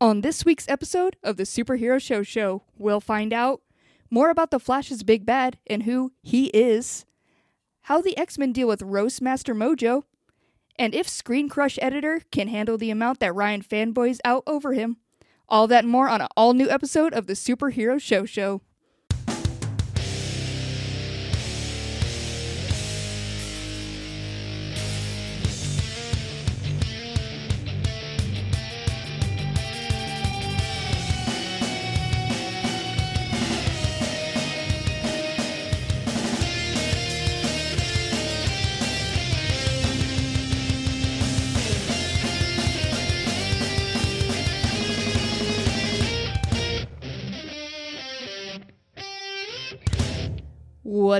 On this week's episode of the Superhero Show Show, we'll find out more about the Flash's big bad and who he is, how the X Men deal with Roast Master Mojo, and if ScreenCrush Editor can handle the amount that Ryan fanboys out over him. All that and more on an all new episode of the Superhero Show Show.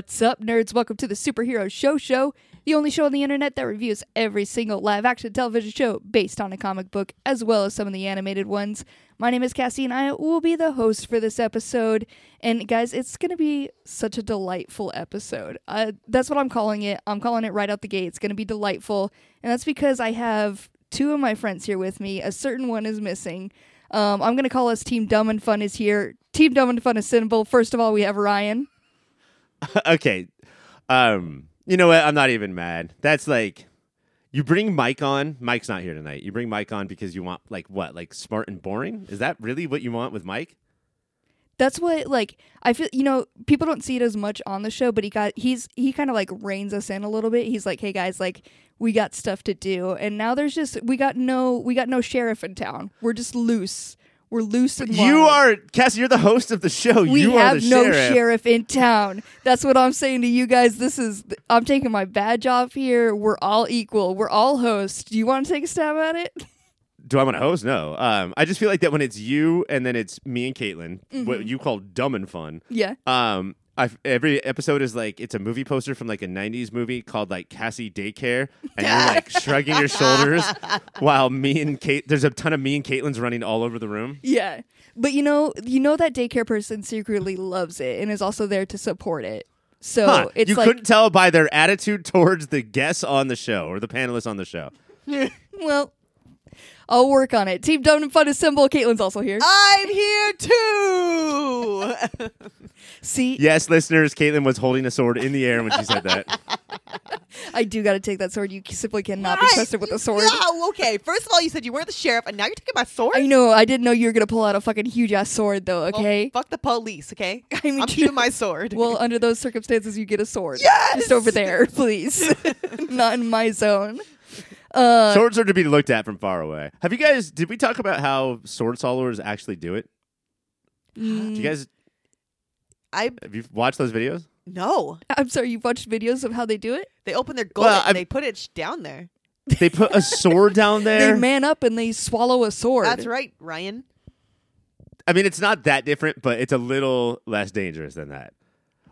What's up, nerds? Welcome to the Superhero Show Show, the only show on the internet that reviews every single live action television show based on a comic book, as well as some of the animated ones. My name is Cassie, and I will be the host for this episode. And guys, it's going to be such a delightful episode. Uh, that's what I'm calling it. I'm calling it right out the gate. It's going to be delightful. And that's because I have two of my friends here with me. A certain one is missing. Um, I'm going to call us Team Dumb and Fun is here. Team Dumb and Fun is symbol. First of all, we have Ryan. okay. Um, you know what? I'm not even mad. That's like you bring Mike on. Mike's not here tonight. You bring Mike on because you want like what? Like smart and boring? Is that really what you want with Mike? That's what like I feel you know, people don't see it as much on the show, but he got he's he kind of like reins us in a little bit. He's like, "Hey guys, like we got stuff to do." And now there's just we got no we got no sheriff in town. We're just loose. We're loose and wild. You are Cassie. You're the host of the show. we you have are the no sheriff. sheriff in town. That's what I'm saying to you guys. This is I'm taking my badge off here. We're all equal. We're all hosts. Do you want to take a stab at it? Do I want to host? No. Um, I just feel like that when it's you and then it's me and Caitlin, Mm-hmm. what you call dumb and fun. Yeah. Um, I've, every episode is like it's a movie poster from like a '90s movie called like Cassie Daycare, and you're like shrugging your shoulders while me and Kate. There's a ton of me and Caitlin's running all over the room. Yeah. But you know, you know that daycare person secretly loves it and is also there to support it. So Huh. it's you like couldn't tell by their attitude towards the guests on the show or the panelists on the show. well, I'll work on it. Team Dumb and Fun is symbol. Caitlin's also here. I'm here too. See, Yes, listeners, Caitlin was holding a sword in the air when she said that. I do got to take that sword. You simply cannot be Right. trusted with a sword. Yeah, okay. First of all, you said you weren't the sheriff, and now you're taking my sword. I know. I didn't know you were gonna pull out a fucking huge ass sword, though. Well, Okay. fuck the police. Okay. I mean, I'm keeping my sword. well, under those circumstances, you get a sword. Yes! Just over there, please. Not in my zone. Uh, Swords are to be looked at from far away. Have you guys? Did we talk about how sword swallowers actually do it? Do mm, you guys I have you watched those videos? no. I'm sorry. You've watched videos of how they do it. They open their gullet Well, and I'm- they put it sh- down there. They put a sword down there. They man up and they swallow a sword. That's right, Ryan. I mean, it's not that different, but it's a little less dangerous than that.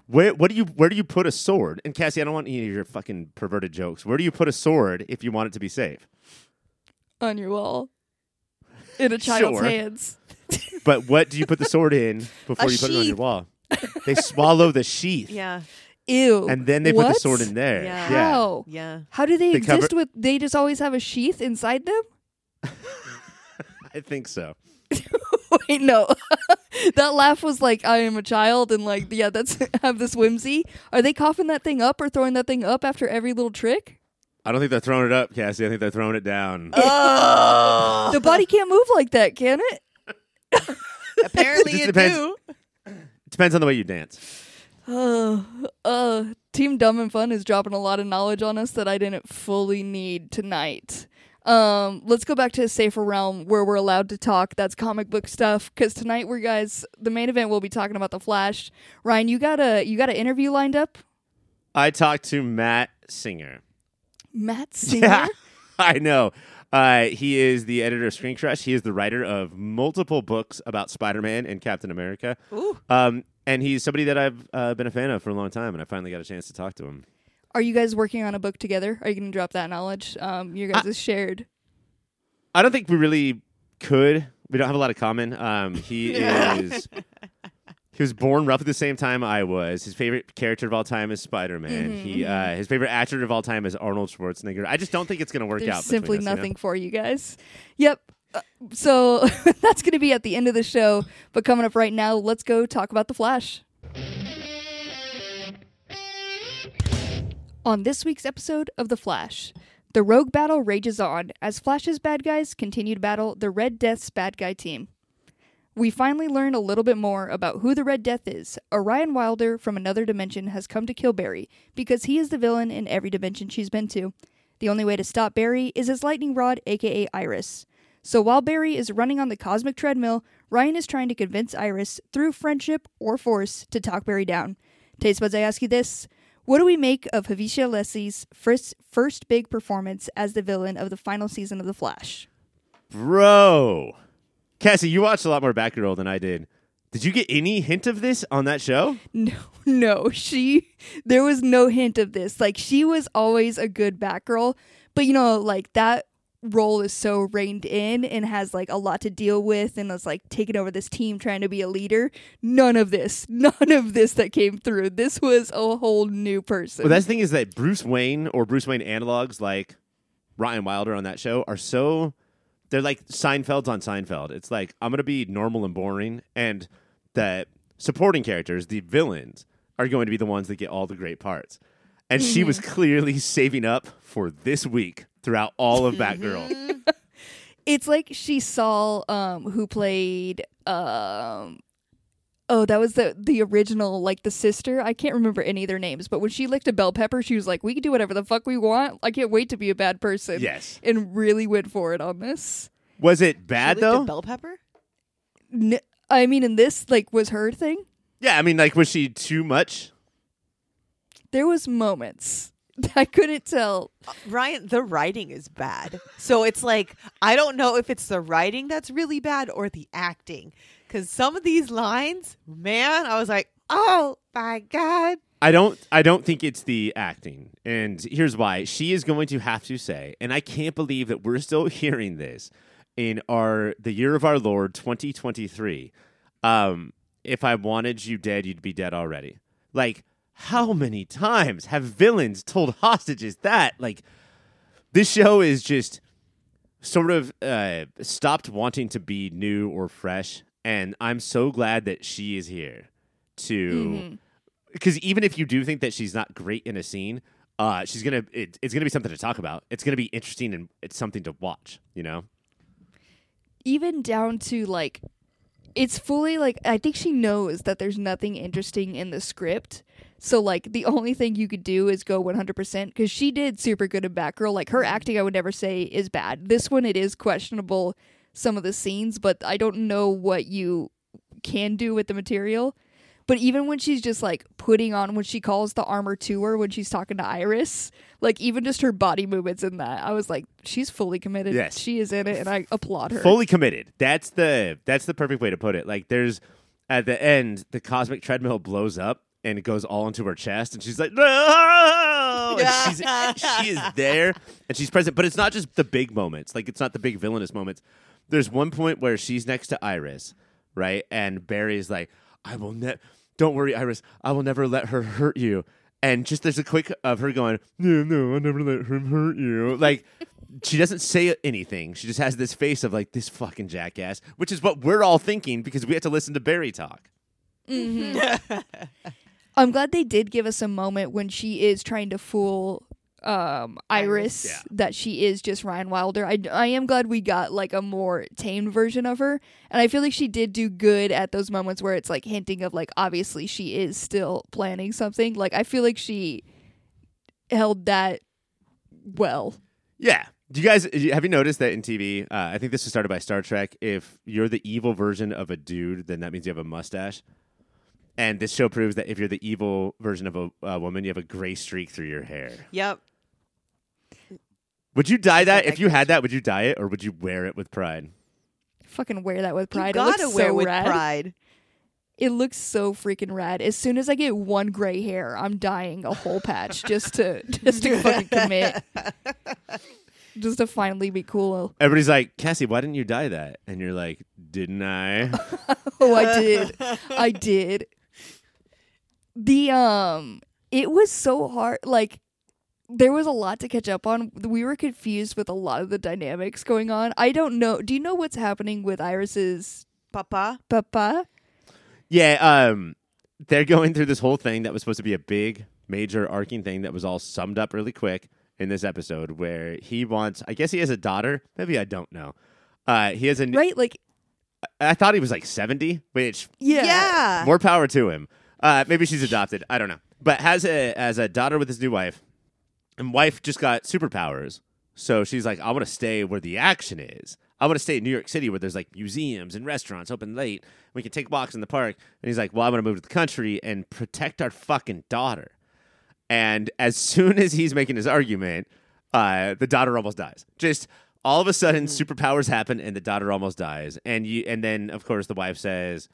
Where what do you where do you put a sword? And Cassie, I don't want any of your fucking perverted jokes. Where do you put a sword if you want it to be safe? on your wall in a child's Sure. hands. But what do you put the sword in before A you put it on your sheath. wall? They swallow the sheath, Yeah. Ew. and then they put the What? sword in there. Yeah. How? Yeah. How do they, They exist cover- with? They just always have a sheath inside them. I think so. Wait, no. that laugh was like I am a child, and like yeah, that's have this whimsy. Are they coughing that thing up or throwing that thing up after every little trick? I don't think they're throwing it up, Cassie. I think they're throwing it down. Oh. The body can't move like that, can it? Apparently Just you depends. do. Depends on the way you dance. Uh, uh, Team Dumb and Fun is dropping a lot of knowledge on us that I didn't fully need tonight. Um, let's go back to a safer realm where we're allowed to talk. That's comic book stuff. Because tonight we're guys, the main event we'll be talking about the Flash. Ryan, you got a you got an interview lined up? I talked to Matt Singer. Matt Singer. Yeah, I know. Uh, he is the editor of ScreenCrush. He is the writer of multiple books about Spider-Man and Captain America. Ooh. Um, and he's somebody that I've uh, been a fan of for a long time, and I finally got a chance to talk to him. Are you guys working on a book together? Are you going to drop that knowledge? Um, your guys is shared. I don't think we really could. We don't have a lot of common. Um, he is. He was born roughly the same time I was. His favorite character of all time is Spider Man. Mm-hmm, He uh, his favorite actor of all time is Arnold Schwarzenegger. I just don't think it's going to work There's out. simply us, you know? nothing for you guys. Yep. So that's going to be at the end of the show. But coming up right now, let's go talk about The Flash. On this week's episode of The Flash, the rogue battle rages on as Flash's bad guys continue to battle the Red Death's bad guy team. We finally learn a little bit more about who the Red Death is. a Ryan Wilder from another dimension has come to kill Barry because he is the villain in every dimension she's been to. The only way to stop Barry is his lightning rod, aka Iris. So while Barry is running on the cosmic treadmill, Ryan is trying to convince Iris, through friendship or force, to talk Barry down. Taste buds, I ask you this. What do we make of Javicia Leslie's first, first big performance as the villain of the final season of The Flash? Bro. Cassie, you watched a lot more Batgirl than I did. Did you get any hint of this on that show? No, no, she, there was no hint of this. Like, she was always a good Batgirl, but you know, like, that role is so reined in and has like a lot to deal with and is like taking over this team trying to be a leader. None of this, none of this that came through. This was a whole new person. Well, that's the thing is that Bruce Wayne or Bruce Wayne analogs like Ryan Wilder on that show are so they're like Seinfeld's on Seinfeld. It's like I'm gonna be normal and boring, and the supporting characters, the villains, are going to be the ones that get all the great parts. And she was clearly saving up for this week throughout all of Batgirl. it's like she saw um who played um oh that was the the original like the sister i can't remember any of their names but when she licked a bell pepper she was like we can do whatever the fuck we want i can't wait to be a bad person yes. and really went for it on this Was it She bad a though? bell pepper. N- i mean in this like was her thing Yeah, I mean, like, was she too much? there was moments i couldn't tell uh, Ryan, the writing is bad. So it's like I don't know if it's the writing that's really bad or the acting. Because some of these lines, man, I was like, oh my god. I don't I don't think it's the acting. And here's why. She is going to have to say, and I can't believe that we're still hearing this in our the year of our Lord 2023. Um if I wanted you dead, you'd be dead already. Like how many times have villains told hostages that? Like this show is just sort of uh, stopped wanting to be new or fresh, and I'm so glad that she is here to because even if you do think that she's not great in a scene, uh, she's gonna it, it's gonna be something to talk about. It's gonna be interesting and it's something to watch. You know, even down to like it's fully like I think she knows that there's nothing interesting in the script. So like the only thing you could do is go 100% cuz she did super good in Batgirl. Like her acting I would never say is bad. This one it is questionable some of the scenes, but I don't know what you can do with the material. But even when she's just like putting on when she calls the armor to her when she's talking to Iris, like even just her body movements in that, I was like, she's fully committed. Yes. She is in it and I applaud her. fully committed. That's the that's the perfect way to put it. Like there's at the end, the cosmic treadmill blows up and it goes all into her chest, and she's like, no, and she's she is there and she's present. But it's not just the big moments. Like it's not the big villainous moments. There's one point where she's next to Iris, right, and Barry's like, I will ne- don't worry, Iris, I will never let her hurt you. And just there's a quick of her going, no, no, I'll never let him hurt you. Like she doesn't say anything. She just has this face of like this fucking jackass, which is what we're all thinking because we had to listen to Barry talk. Mm-hmm. I'm glad they did give us a moment when she is trying to fool um Iris, Iris. Yeah. that she is just Ryan Wilder. I I am glad we got like a more tamed version of her. And I feel like she did do good at those moments where it's like hinting of like obviously she is still planning something. Like I feel like she held that well. Yeah. Do you guys have you noticed that in TV? Uh, I think this was started by Star Trek. If you're the evil version of a dude, then that means you have a mustache. And this show proves that if you're the evil version of a, a woman, you have a gray streak through your hair. Yep. Would you dye that? that If you had that, would you dye it or would you wear it with pride? Fucking wear that with pride. You it gotta looks wear so with rad. pride. It looks so freaking rad. As soon as I get one gray hair, I'm dyeing a whole patch just to just to fucking commit. Just to finally be cool. Everybody's like, Cassie, why didn't you dye that? And you're like, didn't I? Oh, I did. I did. The um it was so hard like there was a lot to catch up on. We were confused with a lot of the dynamics going on. I don't know. Do you know what's happening with Iris's Papa. papa? Yeah, um, they're going through this whole thing that was supposed to be a big, major arcing thing that was all summed up really quick in this episode, where he wants. I guess he has a daughter. Maybe I don't know. Uh, he has a. Right? Like, I thought he was like seventy, which yeah. Yeah. more power to him. Uh, maybe she's adopted. I don't know. But has a as a daughter with his new wife, and wife just got superpowers. So she's like, I want to stay where the action is. I want to stay in New York City where there's like museums and restaurants open late. We can take walks in the park. And he's like, Well, I want to move to the country and protect our fucking daughter. And as soon as he's making his argument, uh, the daughter almost dies. Just all of a sudden, superpowers happen and the daughter almost dies. And you, and then of course the wife says,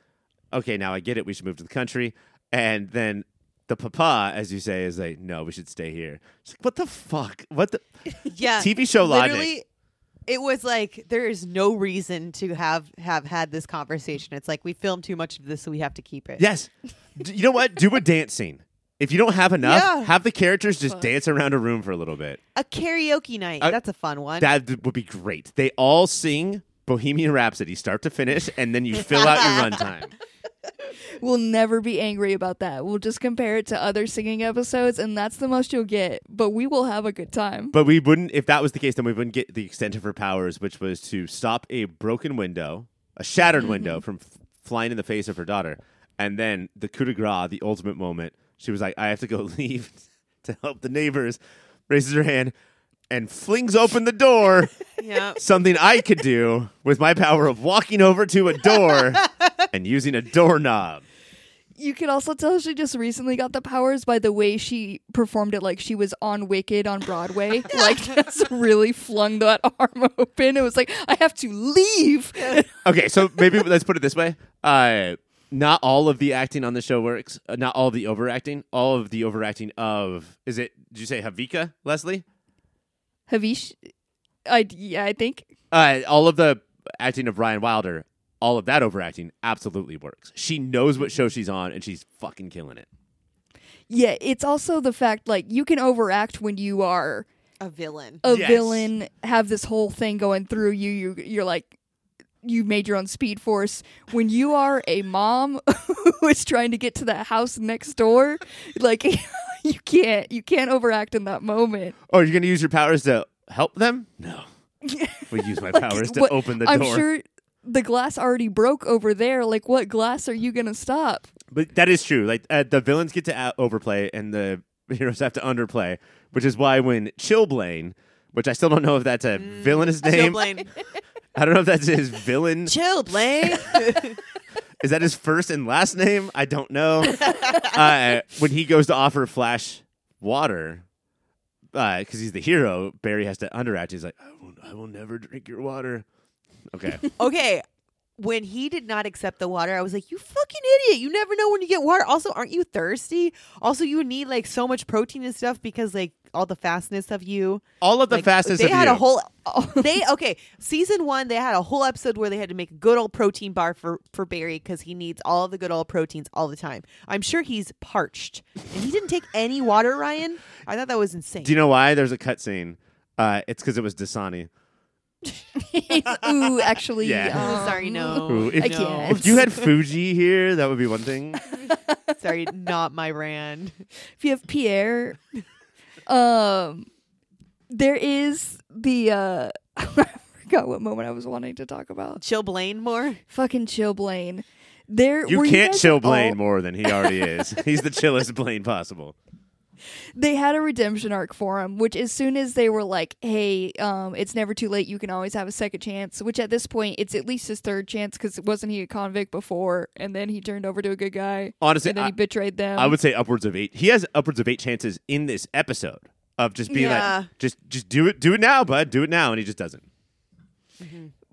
"Okay, now I get it. We should move to the country." And then the papa, as you say, is like, "No, we should stay here." It's like, what the fuck? What the Yeah. TV show logic? It was like there is no reason to have have had this conversation. It's like we filmed too much of this, so we have to keep it. Yes. D- you know what? Do a dance scene. If you don't have enough, Yeah. have the characters just dance around a room for a little bit. A karaoke night. Uh, That's a fun one. That would be great. They all sing Bohemian Rhapsody start to finish, and then you fill out your runtime. We'll never be angry about that. We'll just compare it to other singing episodes, and that's the most you'll get. But we will have a good time. But we wouldn't, if that was the case, then we wouldn't get the extent of her powers, which was to stop a broken window, a shattered window mm-hmm. from f- flying in the face of her daughter. And then the coup de grace, the ultimate moment, she was like, I have to go leave to help the neighbors, raises her hand and flings open the door. yeah. something I could do with my power of walking over to a door and using a doorknob. You can also tell she just recently got the powers by the way she performed it like she was on Wicked on Broadway. like just really flung that arm open. It was like, I have to leave. Okay, so maybe let's put it this way. Uh, not all of the acting on the show works. Uh, not all of the overacting. All of the overacting of is it? Did you say Havika Leslie? Havish I yeah, I think. Uh, all of the acting of Ryan Wilder. All of that overacting absolutely works. She knows what show she's on, and she's fucking killing it. Yeah, it's also the fact like you can overact when you are A villain. a Yes. villain, have this whole thing going through you. You you're like you made your own speed force. When you are a mom who is trying to get to that house next door, like you can't you can't overact in that moment. Oh, you're gonna use your powers to help them? No. We use my Like, powers to what- open the I'm door. sure the glass already broke over there. Like what glass are you gonna stop? But that is true. Like uh, the villains get to out- overplay, and the heroes have to underplay, which is why when Chillblaine, which I still don't know if that's a villainous name. Blaine. I don't know if that's his villain. Chill, Blaine. Is that his first and last name? I don't know. uh, when he goes to offer Flash water, because he's the hero, Barry has to underact. He's like, I will, I will never drink your water. Okay. okay. When he did not accept the water, I was like, "You fucking idiot! You never know when you get water. Also, aren't you thirsty? Also, you need like so much protein and stuff because like all the fastness of you. All of the Like, fastest They had you. a whole. they okay. Season one, they had a whole episode where they had to make a good old protein bar for for Barry because he needs all of the good old proteins all the time. I'm sure he's parched, and he didn't take any water. Ryan, I thought that was insane. Do you know why? There's a cutscene. Uh, it's because it was Dasani. Ooh, actually, Yeah. um, Sorry, no. Ooh, if, I can't. if you had Fiji here, that would be one thing. Sorry, not my brand. if you have Perrier, um, there is the uh, I forgot what moment I was wanting to talk about. Chill Blaine more. Fucking chill Blaine. There, You were can't guys chill at Blaine all- more than he already is. He's the chillest Blaine possible. They had a redemption arc for him, which as soon as they were like, "Hey, um, it's never too late. You can always have a second chance." Which at this point, it's at least his third chance because wasn't he a convict before, and then he turned over to a good guy, Honestly, and then I, he betrayed them. I would say upwards of eight. He has upwards of eight chances in this episode of just being Yeah. like, just just do it, do it now, bud, do it now, and he just doesn't.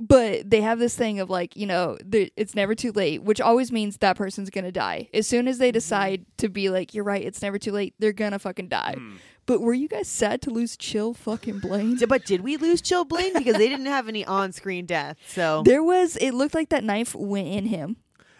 But they have this thing of like you know the, it's never too late which always means that person's gonna die as soon as Mm-hmm. they decide to be like you're right it's never too late they're gonna fucking die Hmm. but were you guys sad to lose chill fucking blaine But did we lose Chill Blaine because they didn't have any on-screen death? So there was it looked like that knife went in him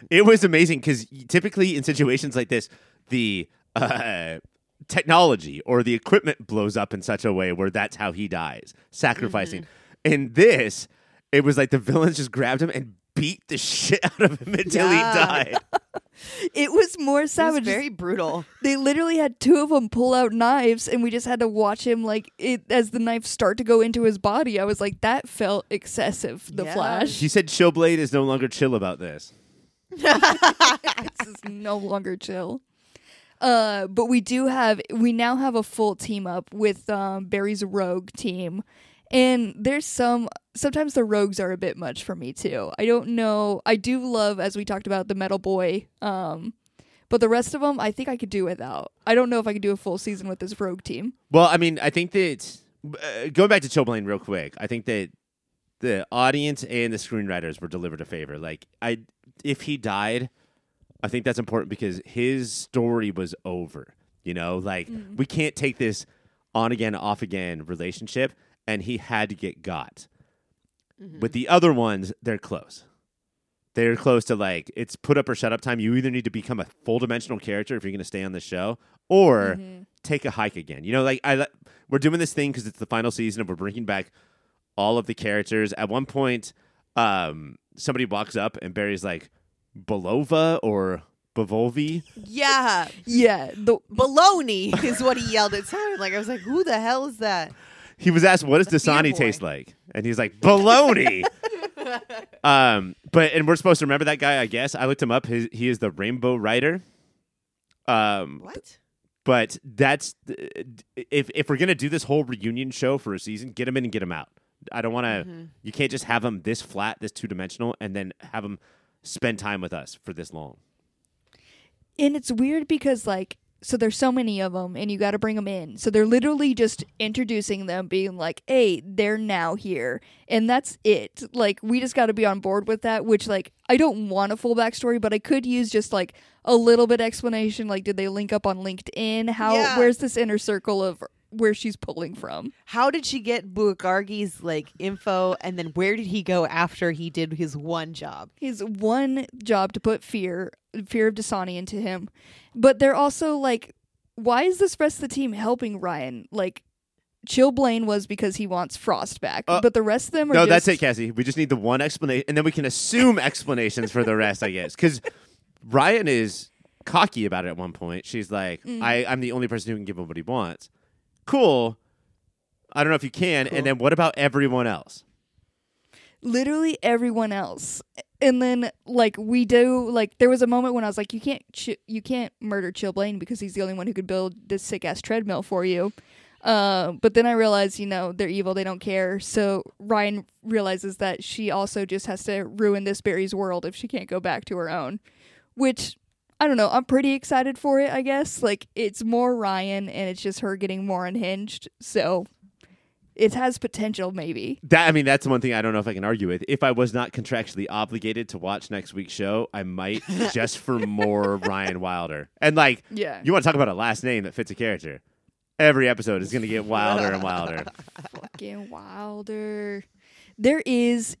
It was amazing because typically in situations like this, the uh, technology or the equipment blows up in such a way where that's how he dies, sacrificing. In this, it was like the villains just grabbed him and beat the shit out of him until Yeah. he died. It was more It was savage. very brutal. they literally had two of them pull out knives, and we just had to watch him like it as the knives start to go into his body. I was like, that felt excessive. The Yeah. Flash. He said Chillblaine is no longer chill about this. this is no longer chill. Uh, but we do have we now have a full team up with um, Barry's rogue team, and there's some sometimes the rogues are a bit much for me too. I don't know. I do love as we talked about the Metal Boy, um, but the rest of them I think I could do without. I don't know if I could do a full season with this rogue team. Well, I mean, I think that uh, going back to Chillblaine real quick, I think that the audience and the screenwriters were delivered a favor. Like, I if he died, I think that's important because his story was over. You know, like we can't take this on again, off again relationship, and he had to get got. With the other ones, they're close. They're close to like it's put up or shut up time. You either need to become a full dimensional character if you're going to stay on the show, or take a hike again. You know, like I we're doing this thing because it's the final season and we're bringing back all of the characters. At one point, um, somebody walks up and Barry's like Belova or Bavolvi. Yeah, Yeah, the baloney is what he yelled at someone. Like I was like, who the hell is that? He was asked, "What does The Dasani taste like?" And he's like, "Baloney." um, but and we're supposed to remember that guy, I guess. I looked him up. His, he is the Rainbow Raider. Um, What? but that's if if we're gonna do this whole reunion show for a season, get him in and get him out. I don't want to. Mm-hmm. You can't just have him this flat, this two dimensional, and then have him spend time with us for this long. and it's weird because like so there's so many of them and you got to bring them in. So they're literally just introducing them being like hey they're now here. And that's it. Like we just got to be on board with that which like i don't want a full backstory but i could use just like a little bit explanation like did they link up on linkedin? How Yeah. where's this inner circle of where she's pulling from How did she get Buagargi's like info, and then where did he go after he did his one job? his one job to put fear fear of Dasani into him. But they're also like why is this rest of the team helping Ryan? Like Chill Blaine was because he wants Frost back. Uh, but the rest of them are No, just, that's it, Cassie. We just need the one explanation, and then we can assume explanations for the rest, I guess. Because Ryan is cocky about it at one point. She's like, Mm. I, "I'm the only person who can give him what he wants." Cool. I don't know if you can. Cool. And then what about everyone else? literally everyone else. And then like we do like there was a moment when I was like you can't ch- you can't murder Chill Blaine because he's the only one who could build this sick ass treadmill for you. Uh, but then I realized, you know, they're evil, they don't care. So Ryan realizes that she also just has to ruin this Barry's world if she can't go back to her own. Which I don't know, I'm pretty excited for it, I guess. Like it's more Ryan and it's just her getting more unhinged. So it has potential maybe. That I mean, that's one thing I don't know if I can argue with. If I was not contractually obligated to watch next week's show, I might just for more Ryan Wilder. And like, Yeah. you want to talk about a last name that fits a character? Every episode is going to get wilder and wilder. fucking Wilder. There is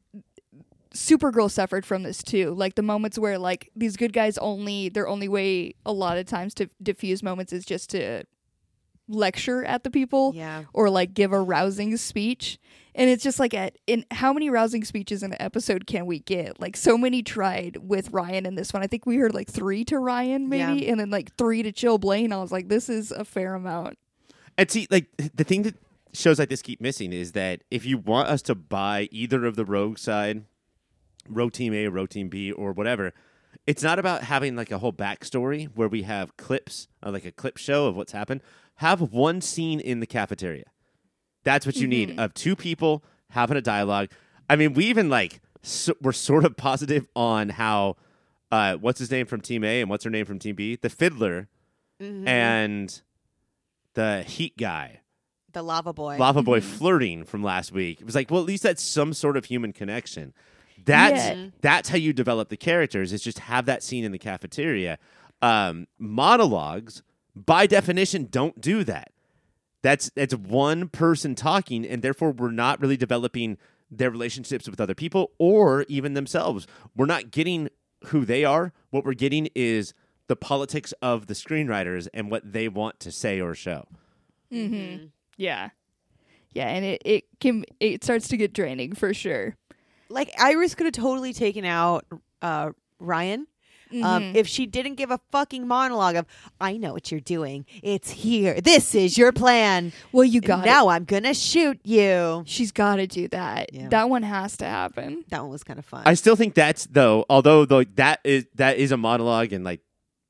Supergirl suffered from this too. Like the moments where like these good guys only their only way a lot of times to diffuse moments is just to lecture at the people Yeah. or like give a rousing speech. And it's just like at in how many rousing speeches in an episode can we get? Like so many tried with Ryan in this one. I think we heard like three to Ryan maybe and then like three to Chill Blaine. I was like, this is a fair amount. And see, like the thing that shows like this keep missing is that if you want us to buy either of the rogue side, rogue team A, rogue team B, or whatever, it's not about having like a whole backstory where we have clips, uh, like a clip show of what's happened. Have one scene in the cafeteria. That's what you need of two people having a dialogue. I mean, we even like so, we're sort of positive on how uh, what's his name from Team A and what's her name from Team B, the fiddler Mhm. and the heat guy, the lava boy. Lava Boy flirting from last week. It was like, well, at least that's some sort of human connection. That's Yeah. that's how you develop the characters. Is just have that scene in the cafeteria. Um, monologues, by definition, don't do that. That's that's one person talking, and therefore we're not really developing their relationships with other people or even themselves. We're not getting who they are. What we're getting is the politics of the screenwriters and what they want to say or show. Mm-hmm. Yeah. Yeah, and it, it can it starts to get draining for sure. Like Iris could have totally taken out uh, Ryan. Um, Mhm. if she didn't give a fucking monologue of, I know what you're doing. It's here. This is your plan. well, you got it. now I'm gonna shoot you. She's got to do that. Yeah. That one has to happen. That one was kind of fun. I still think that's though, although though that is that is a monologue and like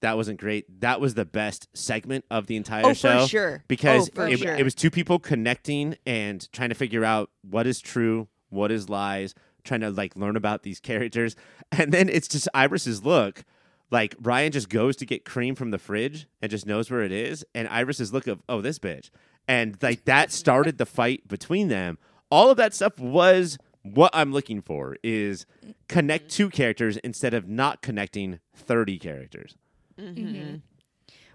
that wasn't great. That was the best segment of the entire oh, show for sure. because oh, for it, sure. it was two people connecting and trying to figure out what is true, what is lies, trying to like learn about these characters, and then it's just Iris's look. Like Ryan just goes to get cream from the fridge and just knows where it is, and Iris's look of oh this bitch, and like that started the fight between them. All of that stuff was what I'm looking for is connect two characters instead of not connecting thirty characters. Mm-hmm.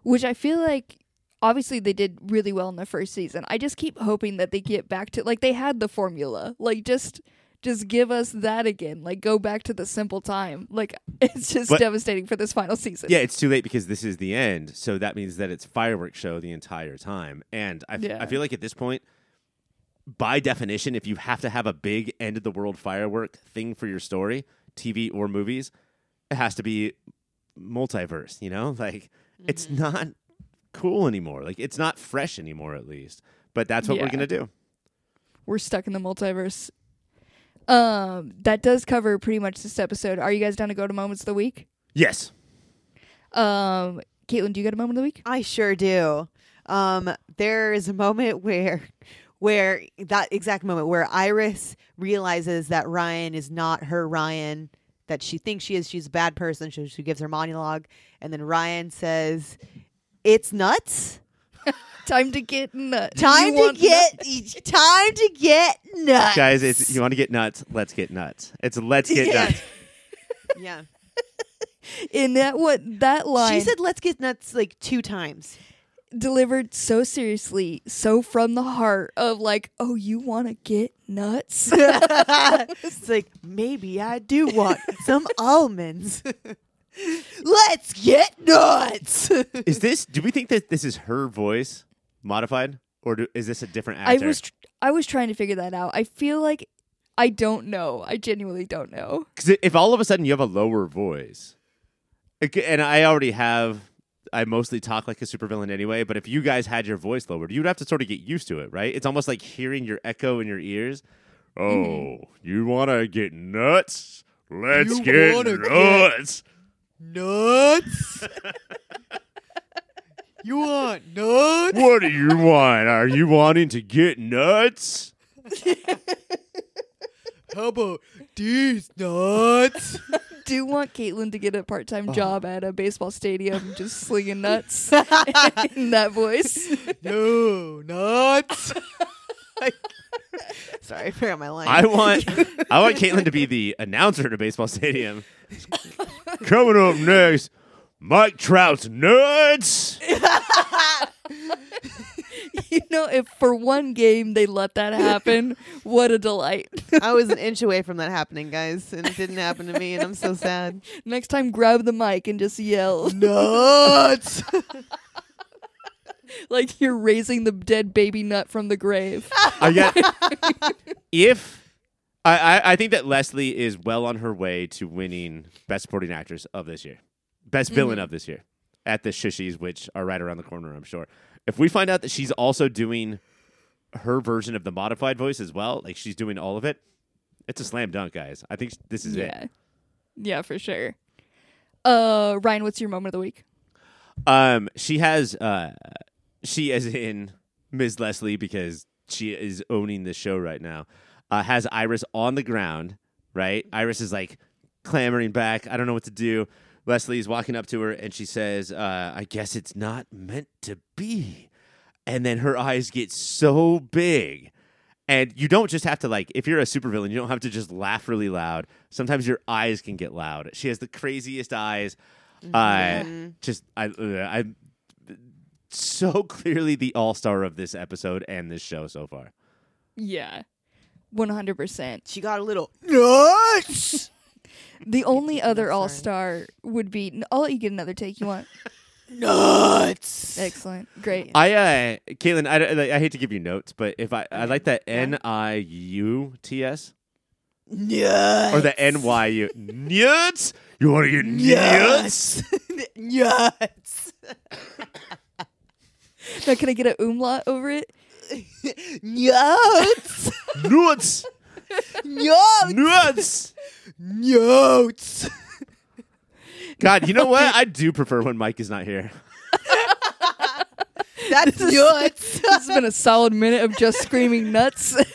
Which I feel like obviously they did really well in the first season. I just keep hoping that they get back to like they had the formula. Like just just give us that again. Like go back to the simple time. Like it's just But- devastating for this final season. Yeah, it's too late because this is the end. So that means that it's fireworks show the entire time. And I, f- Yeah. I feel like at this point, by definition, if you have to have a big end of the world firework thing for your story, TV or movies, it has to be multiverse, you know? Like it's mm-hmm. not cool anymore. Like it's not fresh anymore at least. But that's what we're going to do. We're stuck in the multiverse. Um that does cover pretty much this episode. Are you guys down to go to moments of the week? Yes. Um Caitlin, do you got a moment of the week? I sure do. Um, there is a moment where, where that exact moment where Iris realizes that Ryan is not her Ryan, that she thinks she is. She's a bad person. So she gives her monologue, and then Ryan says, "It's nuts. Time to get nuts. Time You to want get. time to get nuts, Guys, it's you want to get nuts, let's get nuts. It's let's get Yeah. nuts. yeah." in that what that line She said, "Let's get nuts" like two times. delivered so seriously, so from the heart of like, oh, you want to get nuts? it's like maybe I do want some almonds. Let's get nuts. Is this do we think that this is her voice modified? Or do, is this a different actor? I was tr- I was trying to figure that out. I feel like I don't know. I genuinely don't know. Because if all of a sudden you have a lower voice, and I already have, I mostly talk like a supervillain anyway. But if you guys had your voice lowered, you'd have to sort of get used to it, right? It's almost like hearing your echo in your ears. Mm-hmm. Oh, you want to get nuts? Let's You get wanna get- nuts. nuts. you want nuts? what do you want? Are you wanting to get nuts? How about these nuts? Do you want Caitlin to get a part time uh-huh. job at a baseball stadium, just slinging nuts in that voice? no nuts. Sorry, I forgot my line. I want I want Caitlin to be the announcer at a baseball stadium. Coming up next, Mike Trout's nuts. you know, if for one game they let that happen, what a delight. I was an inch away from that happening, guys, and it didn't happen to me, and I'm so sad. Next time, grab the mic and just yell Nuts. like you're raising the dead baby nut from the grave. I get if I, I I think that Leslie is well on her way to winning Best Supporting Actress of this year, Best Villain of this year at the Shushies, which are right around the corner. I'm sure. If we find out that she's also doing her version of the modified voice as well, like she's doing all of it, it's a slam dunk, guys. I think this is it. yeah. Yeah, for sure. Uh, Ryan, what's your moment of the week? Um, she has uh, she as in Ms. Leslie because she is owning the show right now. Uh, has Iris on the ground, right? Iris is like clamoring back. I don't know what to do. Leslie is walking up to her and she says, uh, "I guess it's not meant to be." And then her eyes get so big. And you don't just have to like if you're a supervillain, you don't have to just laugh really loud. Sometimes your eyes can get loud. She has the craziest eyes. Uh, just I I so clearly the all star of this episode and this show so far. Yeah, one hundred percent. She got a little nuts. The only other all star would be. I'll let you get another take. You want? Nuts. Excellent. Great. I, uh, Caitlin, I, I, I hate to give you notes, but if I, I like that N I U T S Nuts. or the N Y U. Nuts? You want to get nuts? Nuts. Now, can I get an umlaut over it? Nuts. Nuts! Nuts. Nuts! Nuts. God, you know what? I do prefer when Mike is not here. That's nuts. This has been a solid minute of just screaming nuts.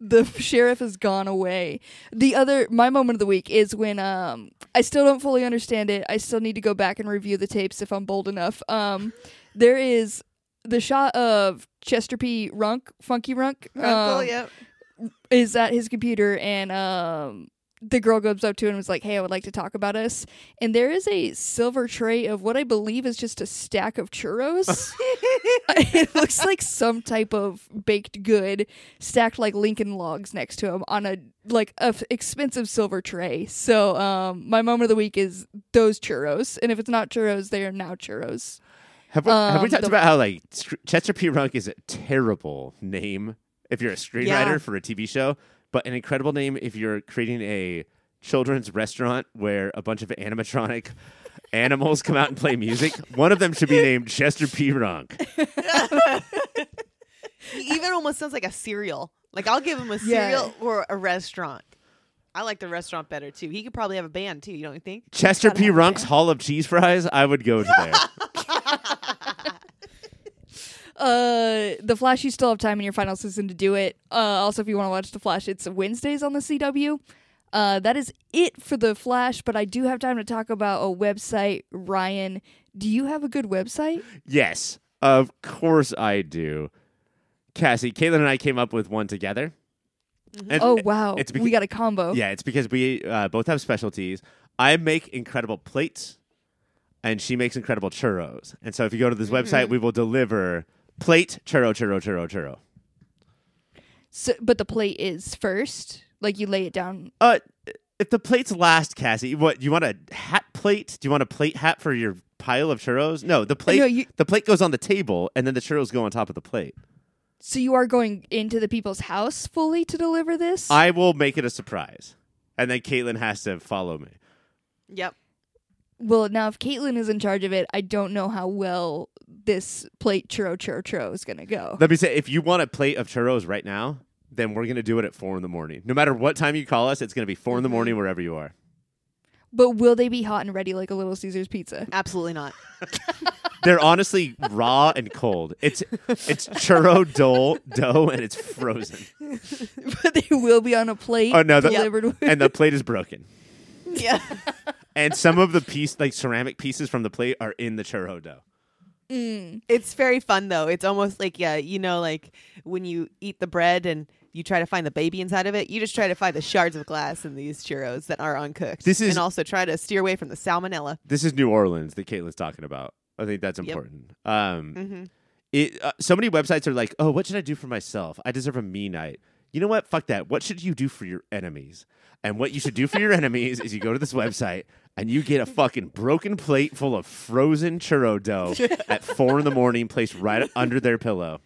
the sheriff has gone away. The other my moment of the week is when um I still don't fully understand it. I still need to go back and review the tapes if I'm bold enough. Um there is the shot of Chester P. Runk, Funky Runk, um, yep. is at his computer and um the girl goes up to him and was like, "Hey, I would like to talk about us." And there is a silver tray of what I believe is just a stack of churros. it looks like some type of baked good stacked like Lincoln logs next to him on a like a f- expensive silver tray. So, um my moment of the week is those churros. And if it's not churros, they are now churros. Have we, have we Um, talked the- about how like Str- Chester P. Runk is a terrible name if you're a screenwriter Yeah. for a TV show, but an incredible name if you're creating a children's restaurant where a bunch of animatronic animals come out and play music? One of them should be named Chester P. Runk. He even almost sounds like a cereal. Like I'll give him a Yeah. cereal or a restaurant. I like the restaurant better too. He could probably have a band too. You don't think? Chester P. Runk's. Hall of Cheese Fries. I would go to there. Uh, The Flash, you still have time in your final season to do it. Uh, also, if you want to watch The Flash, it's Wednesdays on the CW. Uh, that is it for The Flash, but I do have time to talk about a website. Ryan, do you have a good website? yes, of course I do. Cassie, Caitlin, and I came up with one together. And- oh, wow. it's we got a combo. Yeah, it's because we uh, both have specialties. I make incredible plates, and she makes incredible churros. And so, if you go to this website, we will deliver plate churro, churro, churro, churro. So, but the plate is first. Like you lay it down. Uh, if the plates last, Cassie, what do you want a hat plate? Do you want a plate hat for your pile of churros? No, the plate. No, you- the plate goes on the table, and then the churros go on top of the plate. So you are going into the people's house fully to deliver this? I will make it a surprise, and then Caitlin has to follow me. Yep. Well, now if Caitlin is in charge of it, I don't know how well this plate churro churro churro is gonna go. Let me say, if you want a plate of churros right now, then we're gonna do it at four in the morning. No matter what time you call us, it's gonna be 4 in the mm-hmm. morning wherever you are. But will they be hot and ready like a Little Caesars pizza? Absolutely not. They're honestly raw and cold. It's it's churro dough dough and it's frozen. but they will be on a plate Oh, no, the- delivered with And the plate is broken. Yeah. And some of the piece like ceramic pieces from the plate are in the churro dough. Mm. It's very fun though. It's almost like yeah, you know, like when you eat the bread and you try to find the baby inside of it. You just try to find the shards of glass in these churros that are uncooked. This is- and also try to steer away from the salmonella. This is New Orleans that Caitlin's talking about. I think that's Yep. important. Um, Mm-hmm. it uh, so many websites are like, oh, what should I do for myself? I deserve a me night. You know what? Fuck that. What should you do for your enemies? And what you should do for your enemies is you go to this website and you get a fucking broken plate full of frozen churro dough at four in the morning, placed right under their pillow.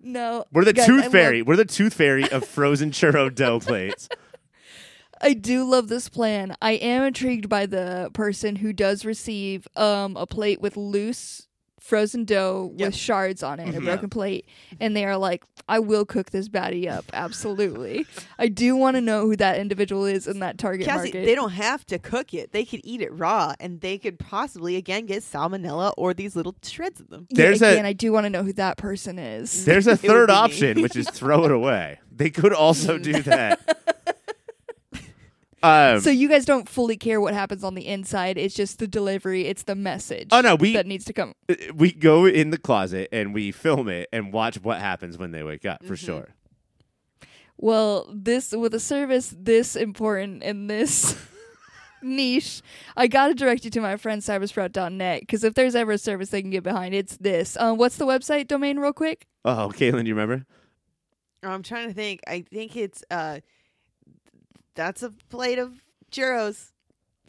No. We're the Guys, tooth fairy. We're the tooth fairy of frozen churro dough plates. I do love this plan. I am intrigued by the person who does receive um a plate with loose frozen dough Yep. with shards on it, a Mhm. broken plate, and they are like, "I will cook this baddie up." Absolutely. I do want to know who that individual is in that target Cassie, market. they don't have to cook it. They could eat it raw, and they could possibly again get salmonella or these little shreds of them. Yeah, There's a- again, I do want to know who that person is. There's a third option, which is throw it away. They could also do that. Um, so you guys don't fully care what happens on the inside. It's just the delivery. It's the message. Oh, no, we- that needs to come. we go in the closet and we film it and watch what happens when they wake up for sure. Well, this with a service this important in this niche, I gotta direct you to my friend cybersprout.net because if there's ever a service they can get behind, it's this. Um, what's the website domain, real quick? Oh, Caitlin, you remember? I'm trying to think. I think it's uh, that's a plate of churros.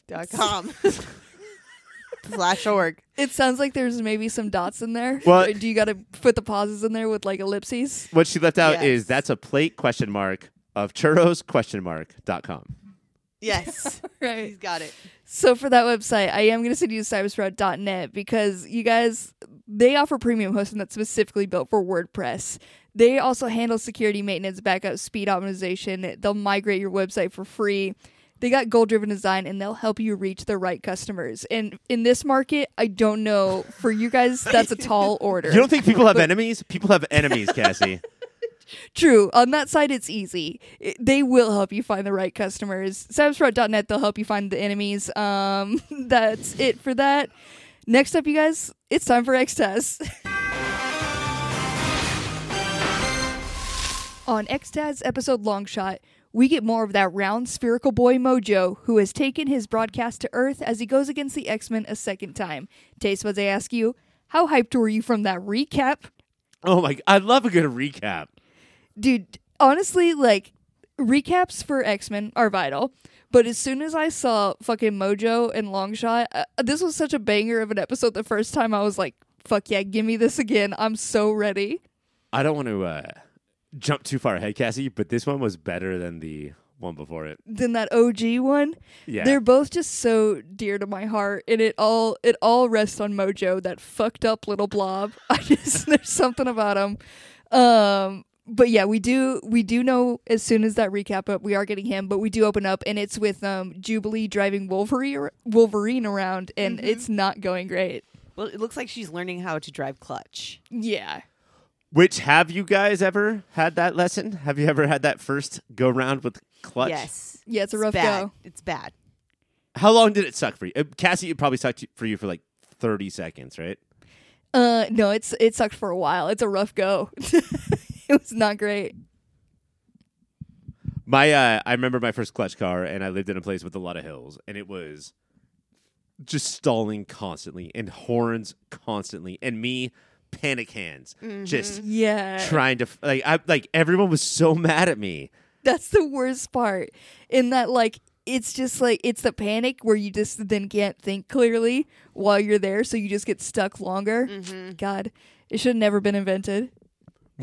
Dot com slash org. It sounds like there's maybe some dots in there. Well- do you got to put the pauses in there with like ellipses? What she left out Yes. is that's a plate question mark of churros question mark dot com. Yes, Right. he's got it. So for that website, I am going to send you to cybersprout.net because you guys they offer premium hosting that's specifically built for WordPress. They also handle security maintenance, backup, speed optimization. They'll migrate your website for free. They got goal driven design and they'll help you reach the right customers. And in this market, I don't know for you guys that's a tall order. You don't think people have enemies? People have enemies, Cassie. True. On that side, it's easy. It- they will help you find the right customers. Cybersprout.net, they'll help you find the enemies. Um, that's it for that. Next up, you guys, it's time for X-Taz. On X-Taz episode Long Shot, we get more of that round spherical boy Mojo who has taken his broadcast to Earth as he goes against the X-Men a second time. Taste Buds, I ask you, how hyped were you from that recap? Oh my! God. I love a good recap. dude honestly like recaps for x-men are vital but as soon as i saw fucking mojo and longshot uh, this was such a banger of an episode the first time i was like fuck yeah give me this again i'm so ready I don't want to uh, jump too far ahead, Cassie, but this one was better than the one before it. than that og one Yeah. they're both just so dear to my heart and it all it all rests on mojo that fucked up little blob i just there's something about him um but yeah we do we do know as soon as that recap up we are getting him but we do open up and it's with um jubilee driving wolverine wolverine around and it's not going great Well, it looks like she's learning how to drive clutch. yeah Which have you guys ever had that lesson? Have you ever had that first go round with clutch? Yes, yeah it's a rough bad. go It's bad. How long did it suck for you? Uh, Cassie, it probably sucked for you for like 30 seconds, right? uh no it's it sucked for a while it's a rough go it was not great My uh, I remember my first clutch car, and I lived in a place with a lot of hills, and it was just stalling constantly, and horns constantly, and me panic hands, mm-hmm. just yeah trying to like I like everyone was so mad at me. That's the worst part. In that, like, it's just like it's the panic where you just then can't think clearly while you're there, so you just get stuck longer. Mm-hmm. God, it should have never been invented.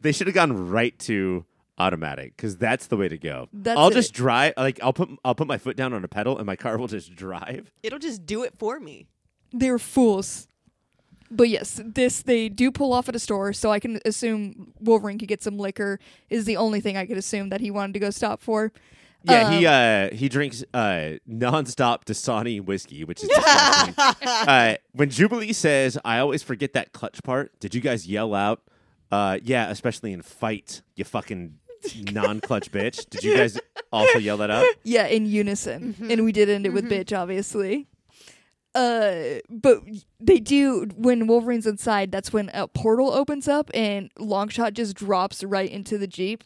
they should have gone right to automatic because that's the way to go. That's I'll it. just drive. Like I'll put I'll put my foot down on a pedal, and my car will just drive. It'll just do it for me. They're fools. But yes, this they do pull off at a store, so I can assume Wolverine could get some liquor. Is the only thing I could assume that he wanted to go stop for. Yeah, he Um, uh he drinks uh nonstop Dasani whiskey, which is disgusting. uh, when Jubilee says, "I always forget that clutch part," did you guys yell out? Uh, yeah, especially in fight, you fucking non-clutch bitch. Did you guys also yell that out? Yeah, in unison. And we did end it with bitch, obviously. Uh, but they do when Wolverine's inside. That's when a portal opens up and Longshot just drops right into the jeep,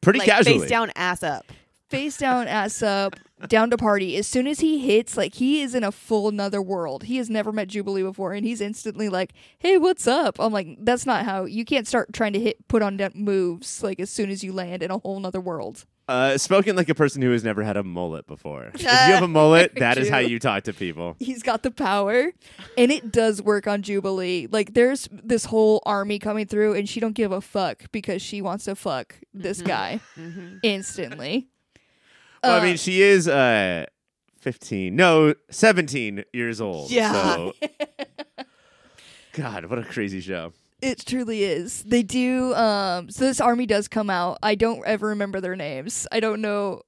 Pretty like casually. face down, ass up. face down, ass up, down to party. As soon as he hits, like he is in a full another world. He has never met Jubilee before, and he's instantly like, "Hey, what's up?" I'm like, "That's not how you can't start trying to hit put on moves like as soon as you land in a whole nother world." Uh, spoken like a person who has never had a mullet before. if you have a mullet, that is how you talk to people. he's got the power and it does work on jubilee like there's this whole army coming through and she don't give a fuck because she wants to fuck this guy instantly Well, I Uh, mean, she is uh, 15, no, 17 years old. Yeah. So. God, what a crazy show. It truly is. They do um so this army does come out. I don't ever remember their names. I don't know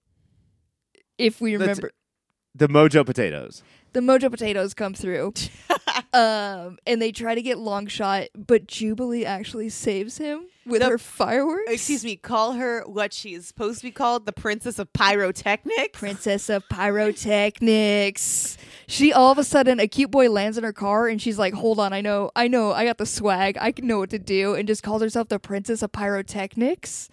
if we That's- remember The Mojo Potatoes. the mojo potatoes come through. Um and they try to get long shot but jubilee actually saves him with The- her fireworks Excuse me. Call her what she is supposed to be called, the princess of pyrotechnics. Princess of Pyrotechnics. She all of a sudden a cute boy lands in her car and she's like, "Hold on, I know, I know, I got the swag. I can know what to do." And just calls herself the Princess of Pyrotechnics.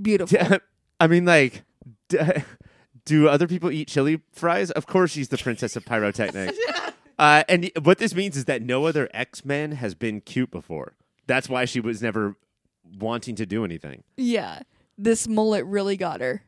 Beautiful. I mean, like, d- do other people eat chili fries? Of course, she's the princess of pyrotechnics. uh, and what this means is that no other X Men has been cute before. That's why she was never wanting to do anything. Yeah. This mullet really got her.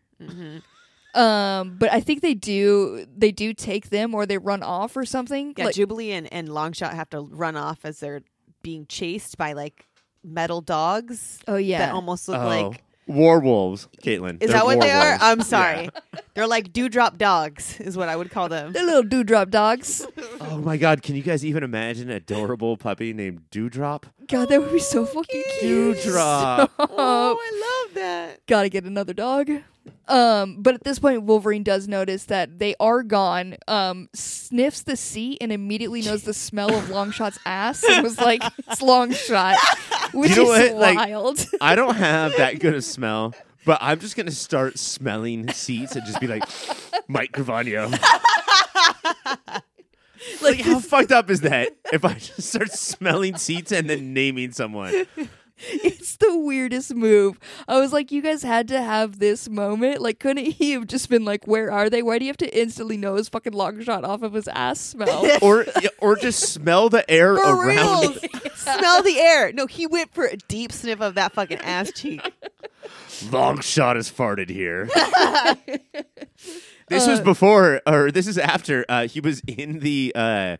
Um, but I think they do they do take them or they run off or something. Yeah, Like- Jubilee and, and Longshot have to run off as they're being chased by like metal dogs oh yeah. that almost look oh, like. Warwolves, Caitlin. Is They're that what they are? werewolves. I'm sorry. They're like dewdrop dogs, is what I would call them. They're little dewdrop dogs. Oh my god, can you guys even imagine an adorable puppy named Dewdrop? God, that would be so fucking cute. Dewdrop. Oh, I love that. Gotta get another dog. Um, but at this point, Wolverine does notice that they are gone. Um, sniffs the seat and immediately knows the smell of Longshot's ass and was like, "It's Longshot," which You know is what? Like- wild. I don't have that good a smell, but I'm just gonna start smelling seats and just be like, Mike Gravano. like, how fucked up is that? If I just start smelling seats and then naming someone, it's the weirdest move. I was like, you guys had to have this moment. Like, couldn't he have just been like, "Where are they? Why do you have to instantly know his fucking long shot off of his ass smell?" or or just smell the air For around. real. Smell the air. No, he went for a deep sniff of that fucking ass cheek. Long shot has farted here. this was before, or this is after uh, he was in the uh,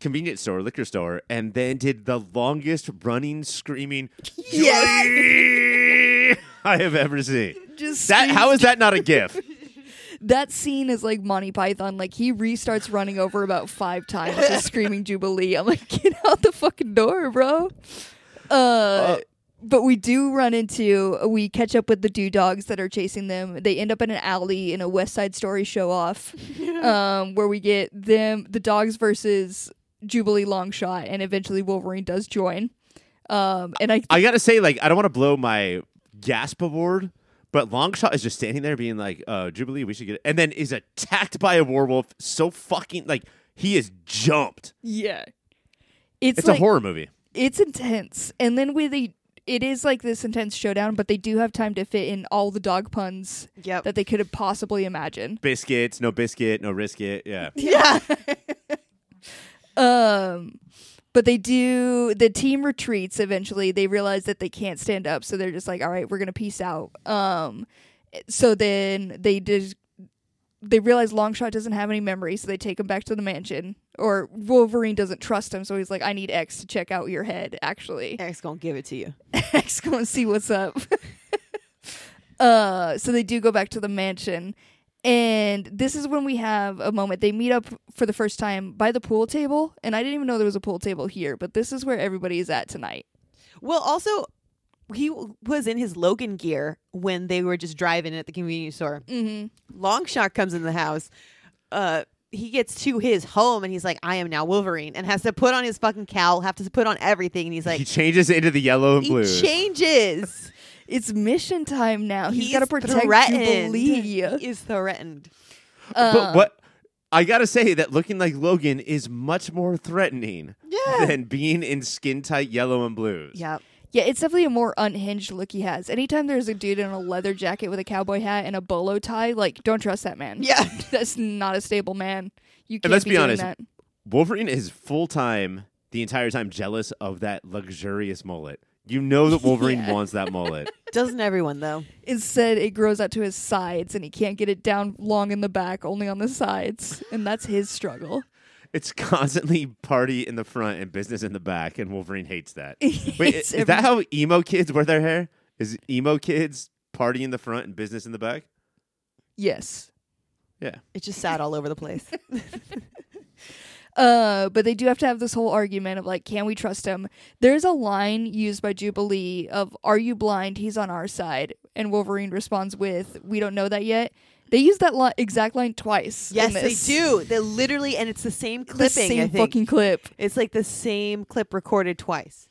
convenience store, liquor store, and then did the longest running screaming Yes. I have ever seen. just That screams- how is that not a gif? that scene is like Monty Python. Like he restarts running over about five times, just screaming Jubilee. I'm like, get out the fucking door, bro. Uh, but we do run into we catch up with the do dogs that are chasing them. They end up in an alley in a West Side Story show off, um, where we get them the dogs versus Jubilee Longshot, and eventually Wolverine does join. Um, and I I gotta say, like, I don't want to blow my gasp award, but Longshot is just standing there being like, "Uh, Jubilee, we should get it," and then is attacked by a werewolf. So fucking like he is jumped. yeah, it's, It's like, a horror movie. it's intense and then with the it is like this intense showdown but they do have time to fit in all the dog puns Yep. that they could have possibly imagined Biscuits, no biscuit, no risk it. Yeah. yeah. um but they do the team retreats eventually they realize that they can't stand up so they're just like all right we're gonna peace out um so then they just they realize longshot doesn't have any memory so they take him back to the mansion or wolverine doesn't trust him so he's like i need x to check out your head actually X gonna give it to you. X go and see what's up. uh, so they do go back to the mansion, and this is when we have a moment. They meet up for the first time by the pool table, and I didn't even know there was a pool table here, but this is where everybody is at tonight. Well, also, he was in his Logan gear when they were just driving at the convenience store. Mm-hmm. Longshot comes in the house. Uh, he gets to his home and he's like, "I am now Wolverine," and has to put on his fucking cowl, have to put on everything, and he's like, he changes into the yellow and blue. he changes. It's mission time now. He's He's got to protect threatened. Jubilee. He is threatened. Uh, but what I gotta say that looking like Logan is much more threatening Yeah. than being in skin tight yellow and blues. Yep. Yeah, it's definitely a more unhinged look he has. Anytime there's a dude in a leather jacket with a cowboy hat and a bolo tie, like, don't trust that man. Yeah. That's not a stable man. You can't let's be, be doing honest, that. Wolverine is full time the entire time jealous of that luxurious mullet. You know that Wolverine Yeah. wants that mullet. Doesn't everyone though? Instead, it grows out to his sides, and he can't get it down long in the back, only on the sides, and that's his struggle. It's constantly party in the front and business in the back, and Wolverine hates that. He Wait, hates is that how emo kids wear their hair? Is emo kids party in the front and business in the back? Yes. Yeah. It's just sad all over the place. Uh, but they do have to have this whole argument of like, can we trust him? There's a line used by Jubilee of "Are you blind? He's on our side," and Wolverine responds with, "We don't know that yet." They use that li- exact line twice. in yes, they do. They literally, and it's the same The clipping. same I think. fucking clip. It's like the same clip recorded twice.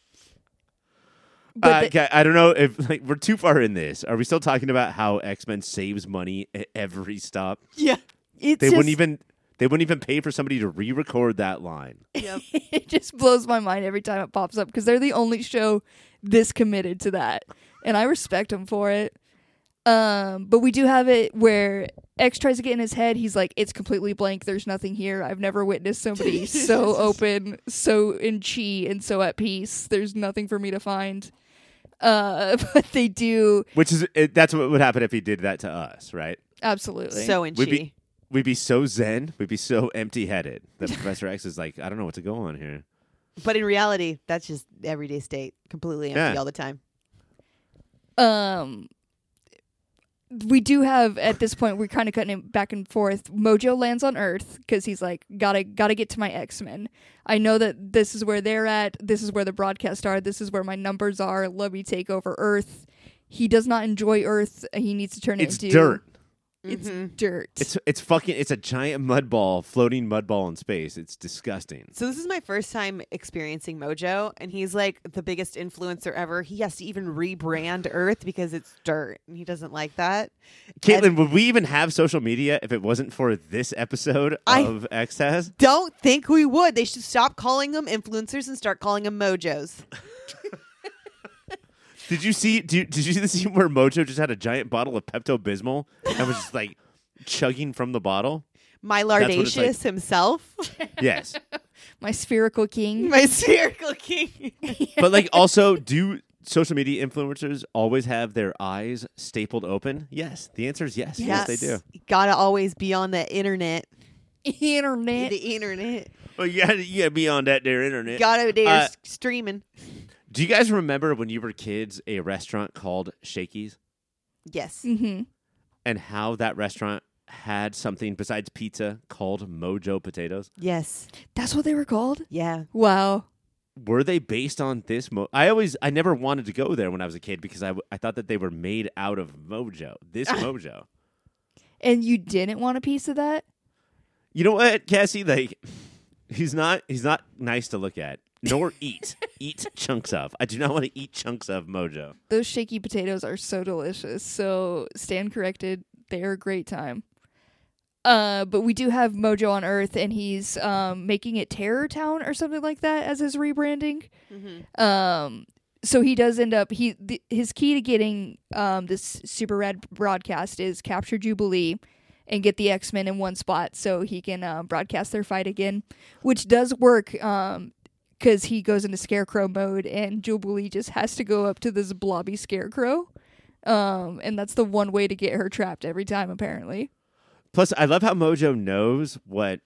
But Uh, the- okay, I don't know if like we're too far in this. Are we still talking about how X Men saves money at every stop? Yeah. it's They just, wouldn't even they wouldn't even pay for somebody to re-record that line. Yep. it just blows my mind every time it pops up because they're the only show this committed to that, and I respect them for it. Um, but we do have it where X tries to get in his head. He's like, "It's completely blank. There's nothing here. I've never witnessed somebody so open, so in chi, and so at peace. There's nothing for me to find." Uh, but they do Which is it, that's what would happen if he did that to us, right? absolutely. So We'd inchy. be- We'd be so zen, we'd be so empty-headed that Professor X is like, I don't know what to go on here. But in reality, that's just everyday state, completely empty Yeah. all the time. um we do have at this point we're kind of cutting it back and forth mojo lands on earth because he's like gotta gotta get to my x-men i know that this is where they're at this is where the broadcasts are this is where my numbers are let me take over earth he does not enjoy earth he needs to turn It's it into dirt. It's Mhm. dirt It's it's fucking it's a giant mud ball, floating mud ball in space. It's disgusting. So this is my first time experiencing Mojo, and he's like the biggest influencer ever. He has to even rebrand Earth because it's dirt, and he doesn't like that. Caitlin, would we even have social media if it wasn't for this episode I- of Excess? Don't think we would. They should stop calling them influencers and start calling them Mojos. Did you see? Did, did you see the scene where Mojo just had a giant bottle of Pepto Bismol and was just like chugging from the bottle? My what it's like. Himself, Yes, my spherical king my spherical king. but like also, do social media influencers always have their eyes stapled open? Yes, the answer is yes. Yes, they do. Gotta always be on the internet. internet The internet. Well, you gotta, you gotta be on that there internet. Gotta there Uh, streaming. Do you guys remember when you were kids a restaurant called Shakey's Yes. Mm-hmm. and how that restaurant had something besides pizza called Mojo potatoes? Yes. that's what they were called Yeah. wow Were they based on this? Mo- I always, I never wanted to go there when I was a kid because I, w- I thought that they were made out of Mojo. This Mojo. and you didn't want a piece of that You know what, Cassie? Like, he's not, he's not nice to look at nor eat. eat chunks of. I do not want to eat chunks of Mojo. those shaky potatoes are so delicious. So stand corrected. They're a great time. Uh, but we do have Mojo on Earth, and he's um, making it Terror Town or something like that as his rebranding. Mm-hmm. Um, so he does end up he th- his key to getting um, this super rad broadcast is capture Jubilee and get the X Men in one spot so he can uh, broadcast their fight again, which does work. Um, because he goes into scarecrow mode and Jubilee just has to go up to this blobby scarecrow. Um, and that's the one way to get her trapped every time, apparently. Plus, I love how Mojo knows what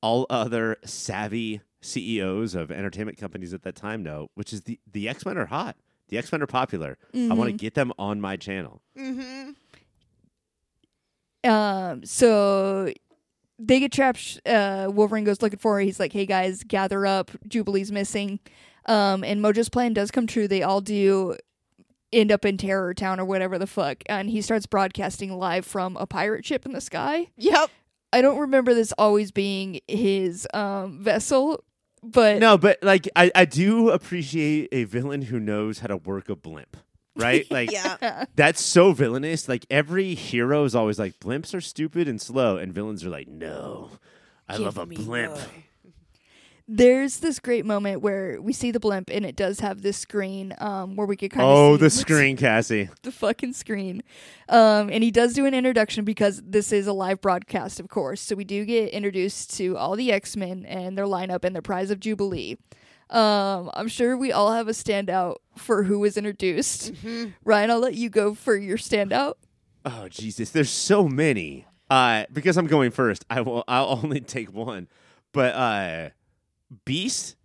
all other savvy CEOs of entertainment companies at that time know, which is the, the X Men are hot. The X Men are popular. I want to get them on my channel. Mm-hmm. Um, so they get trapped. Uh, Wolverine goes looking for her. He's like, "Hey guys, gather up! Jubilee's missing." Um, and Mojo's plan does come true. They all do end up in Terror Town or whatever the fuck, and he starts broadcasting live from a pirate ship in the sky. Yep. I don't remember this always being his um vessel, but No, but like I, I do appreciate a villain who knows how to work a blimp. Right? Like Yeah. that's so villainous. Like every hero is always like blimps are stupid and slow, and villains are like, no, I love a blimp. there's this great moment where we see the blimp and it does have this screen um where we could kind of Oh, see the screen, Cassie. the fucking screen. Um, and he does do an introduction because this is a live broadcast, of course. So we do get introduced to all the X Men and their lineup and their prize of Jubilee. Um, I'm sure we all have a standout for who was introduced. Ryan, I'll let you go for your standout. Oh Jesus, there's so many. Uh, because I'm going first, I will. I'll only take one. But uh, Beast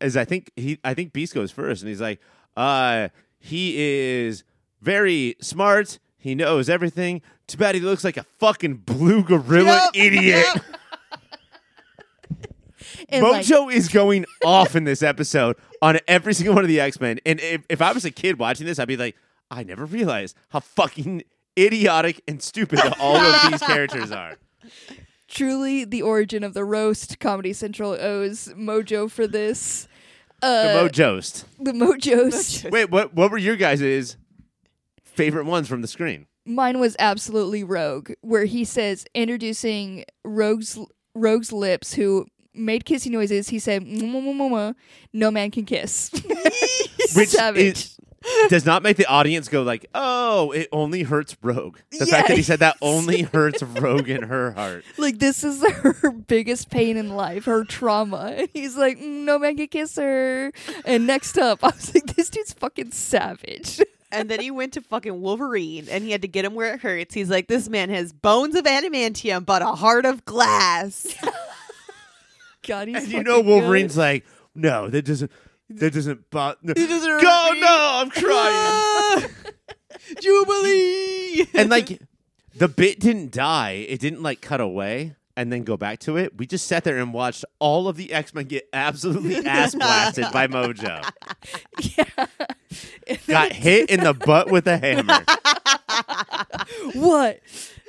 is. I think he. I think Beast goes first, and he's like, uh, he is very smart. He knows everything. Too bad he looks like a fucking blue gorilla Yep, idiot. yep. And like, Mojo is going off in this episode on every single one of the X Men. And if, if I was a kid watching this, I'd be like, I never realized how fucking idiotic and stupid all of these characters are. truly the origin of the roast. Comedy Central owes Mojo for this. The Uh, Mojost. the Mojos. Wait, what? What were your guys' favorite ones from the screen? Mine was absolutely Rogue, where he says introducing Rogue's Rogue's lips, who made kissing noises. He said, "Mwah, mwah, mwah, mwah, "No man can kiss." Which Savage. is does not make the audience go like, "Oh, it only hurts Rogue." The fact that he said that only hurts Rogue in her heart. Like this is her biggest pain in life, her trauma. And he's like, mm, no man can kiss her. And next up, I was like, this dude's fucking savage. and then he went to fucking Wolverine and he had to get him where it hurts. He's like, this man has bones of adamantium, but a heart of glass. God, he's And you fucking know good. Wolverine's like, "No, that doesn't that doesn't bo- no. It doesn't hurt Go me. no, I'm crying." Jubilee. and like the bit didn't die. It didn't like cut away and then go back to it. We just sat there and watched all of the X Men get absolutely ass blasted by Mojo. Yeah. Got hit in the butt with a hammer. what?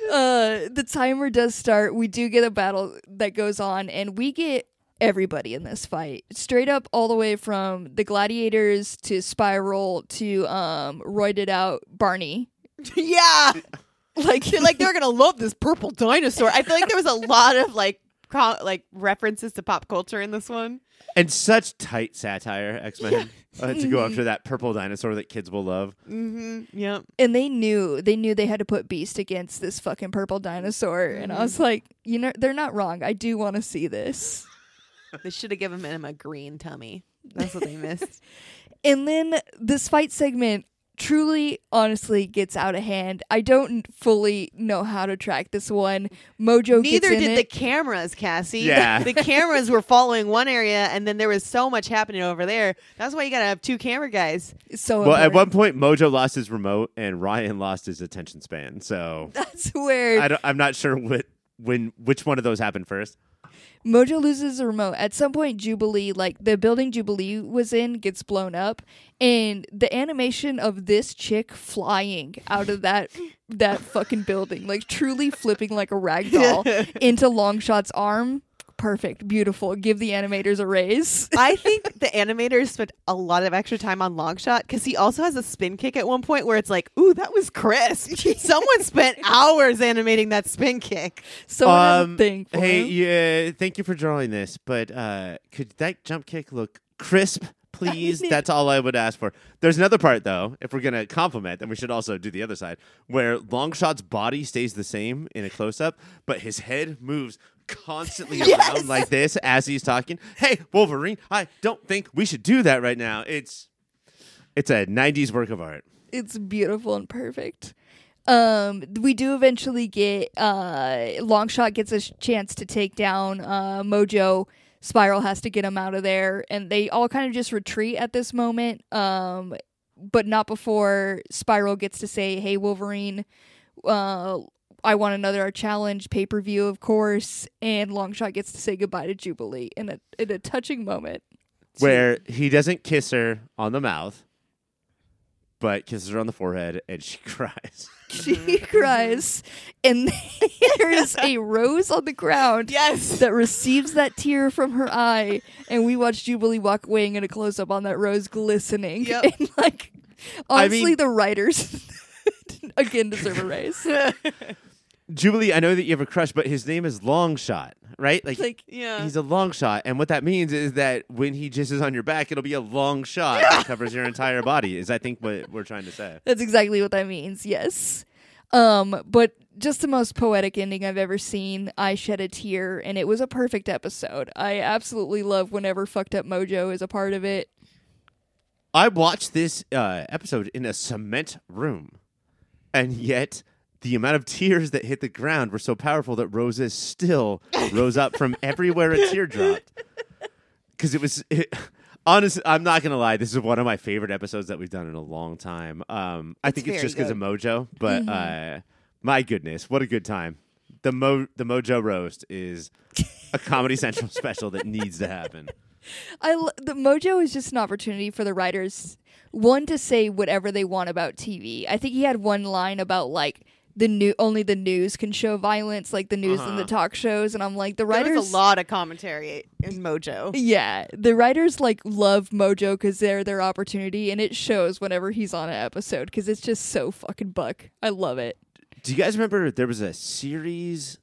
Uh, the timer does start. We do get a battle that goes on, and we get everybody in this fight. Straight up, all the way from the gladiators to Spiral to um, roided out Barney. yeah. Like, They're like they're gonna love this purple dinosaur. I feel like there was a lot of like co- like references to pop culture in this one. And such tight satire, X Men, uh, to go after that purple dinosaur that kids will love. Mm-hmm. Yep. and they knew they knew they had to put Beast against this fucking purple dinosaur, and I was like, you know, they're not wrong. I do want to see this. They should have given him a green tummy. That's what they missed. And then this fight segment truly, honestly gets out of hand. I don't fully know how to track this one. Mojo gets Neither in did it. the cameras, Cassie. Yeah. The cameras were following one area and then there was so much happening over there. That's why you gotta have two camera guys. so Well, at one point, Mojo lost his remote and Ryan lost his attention span. So that's where I don't, I'm not sure what when which one of those happened first. Mojo loses the remote. At some point, Jubilee, like the building Jubilee was in, gets blown up, and the animation of this chick flying out of that that fucking building, like truly flipping like a rag doll into Longshot's arm. Perfect, beautiful. Give the animators a raise. I think the animators spent a lot of extra time on Longshot because he also has a spin kick at one point where it's like, ooh, that was crisp. Someone spent hours animating that spin kick. So um, thing for Hey, yeah, thank you for drawing this, but uh, could that jump kick look crisp, please? That's all I would ask for. There's another part though. If we're gonna compliment, then we should also do the other side, where Longshot's body stays the same in a close up, but his head moves constantly Yes! around like this as he's talking. Hey, Wolverine, I don't think we should do that right now. It's it's a '90s work of art. it's beautiful and perfect. Um, we do eventually get uh, Longshot gets a chance to take down uh, Mojo. Spiral has to get him out of there, and they all kind of just retreat at this moment. Um, but not before Spiral gets to say, "Hey, Wolverine, uh, I want another challenge pay per view, of course." And Longshot gets to say goodbye to Jubilee in a in a touching moment. where he doesn't kiss her on the mouth, but kisses her on the forehead, and she cries. She cries, and there is a rose on the ground Yes. that receives that tear from her eye, and we watch Jubilee walk away and get a close up on that rose glistening. Yep. And like, I honestly, mean- the writers again deserve a raise. Jubilee, I know that you have a crush, but his name is Longshot, right? Like, Like, yeah. he's a long shot, and what that means is that when he jizzes on your back, it'll be a long shot that covers your entire body. Is I think what we're trying to say. that's exactly what that means. Yes. Um, but just the most poetic ending I've ever seen. I shed a tear, and it was a perfect episode. I absolutely love whenever fucked up Mojo is a part of it. I watched this uh, episode in a cement room, and yet the amount of tears that hit the ground were so powerful that roses still rose up from everywhere a tear dropped. Because it was. It, Honestly, I'm not gonna lie. This is one of my favorite episodes that we've done in a long time. Um, I think it's just because of. Mojo, but uh, my goodness, what a good time! The Mo the Mojo roast is a Comedy Central special that needs to happen. I l- the Mojo is just an opportunity for the writers one to say whatever they want about TV. I think he had one line about like the new only the news can show violence, like the news and the Uh-huh. talk shows, and I'm like the writers. was a lot of commentary in Mojo. Yeah, the writers like love Mojo because they're their opportunity, and it shows whenever he's on an episode because it's just so fucking buck. I love it. Do you guys remember there was a series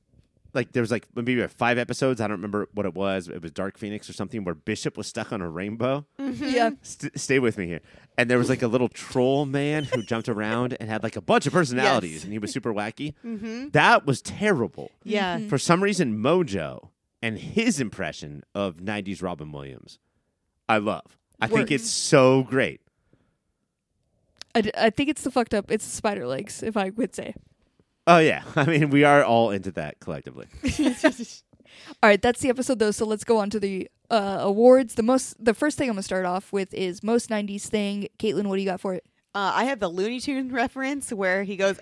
like there was like maybe five episodes. I don't remember what it was. It was Dark Phoenix or something where Bishop was stuck on a rainbow. Yeah. St- stay with me here. And there was like a little troll man who jumped around and had like a bunch of personalities, Yes. and he was super wacky. Mm-hmm. That was terrible. Yeah. Mhm. For some reason, Mojo and his impression of '90s Robin Williams, I love. I think it's so great. I, d- I think it's the fucked up. It's the spider legs, if I would say. Oh yeah, I mean we are all into that collectively. All right, that's the episode though. So let's go on to the uh, awards. The most, the first thing I'm gonna start off with is most '90s thing. Caitlin, what do you got for it? Uh, I have the Looney Tunes reference where he goes,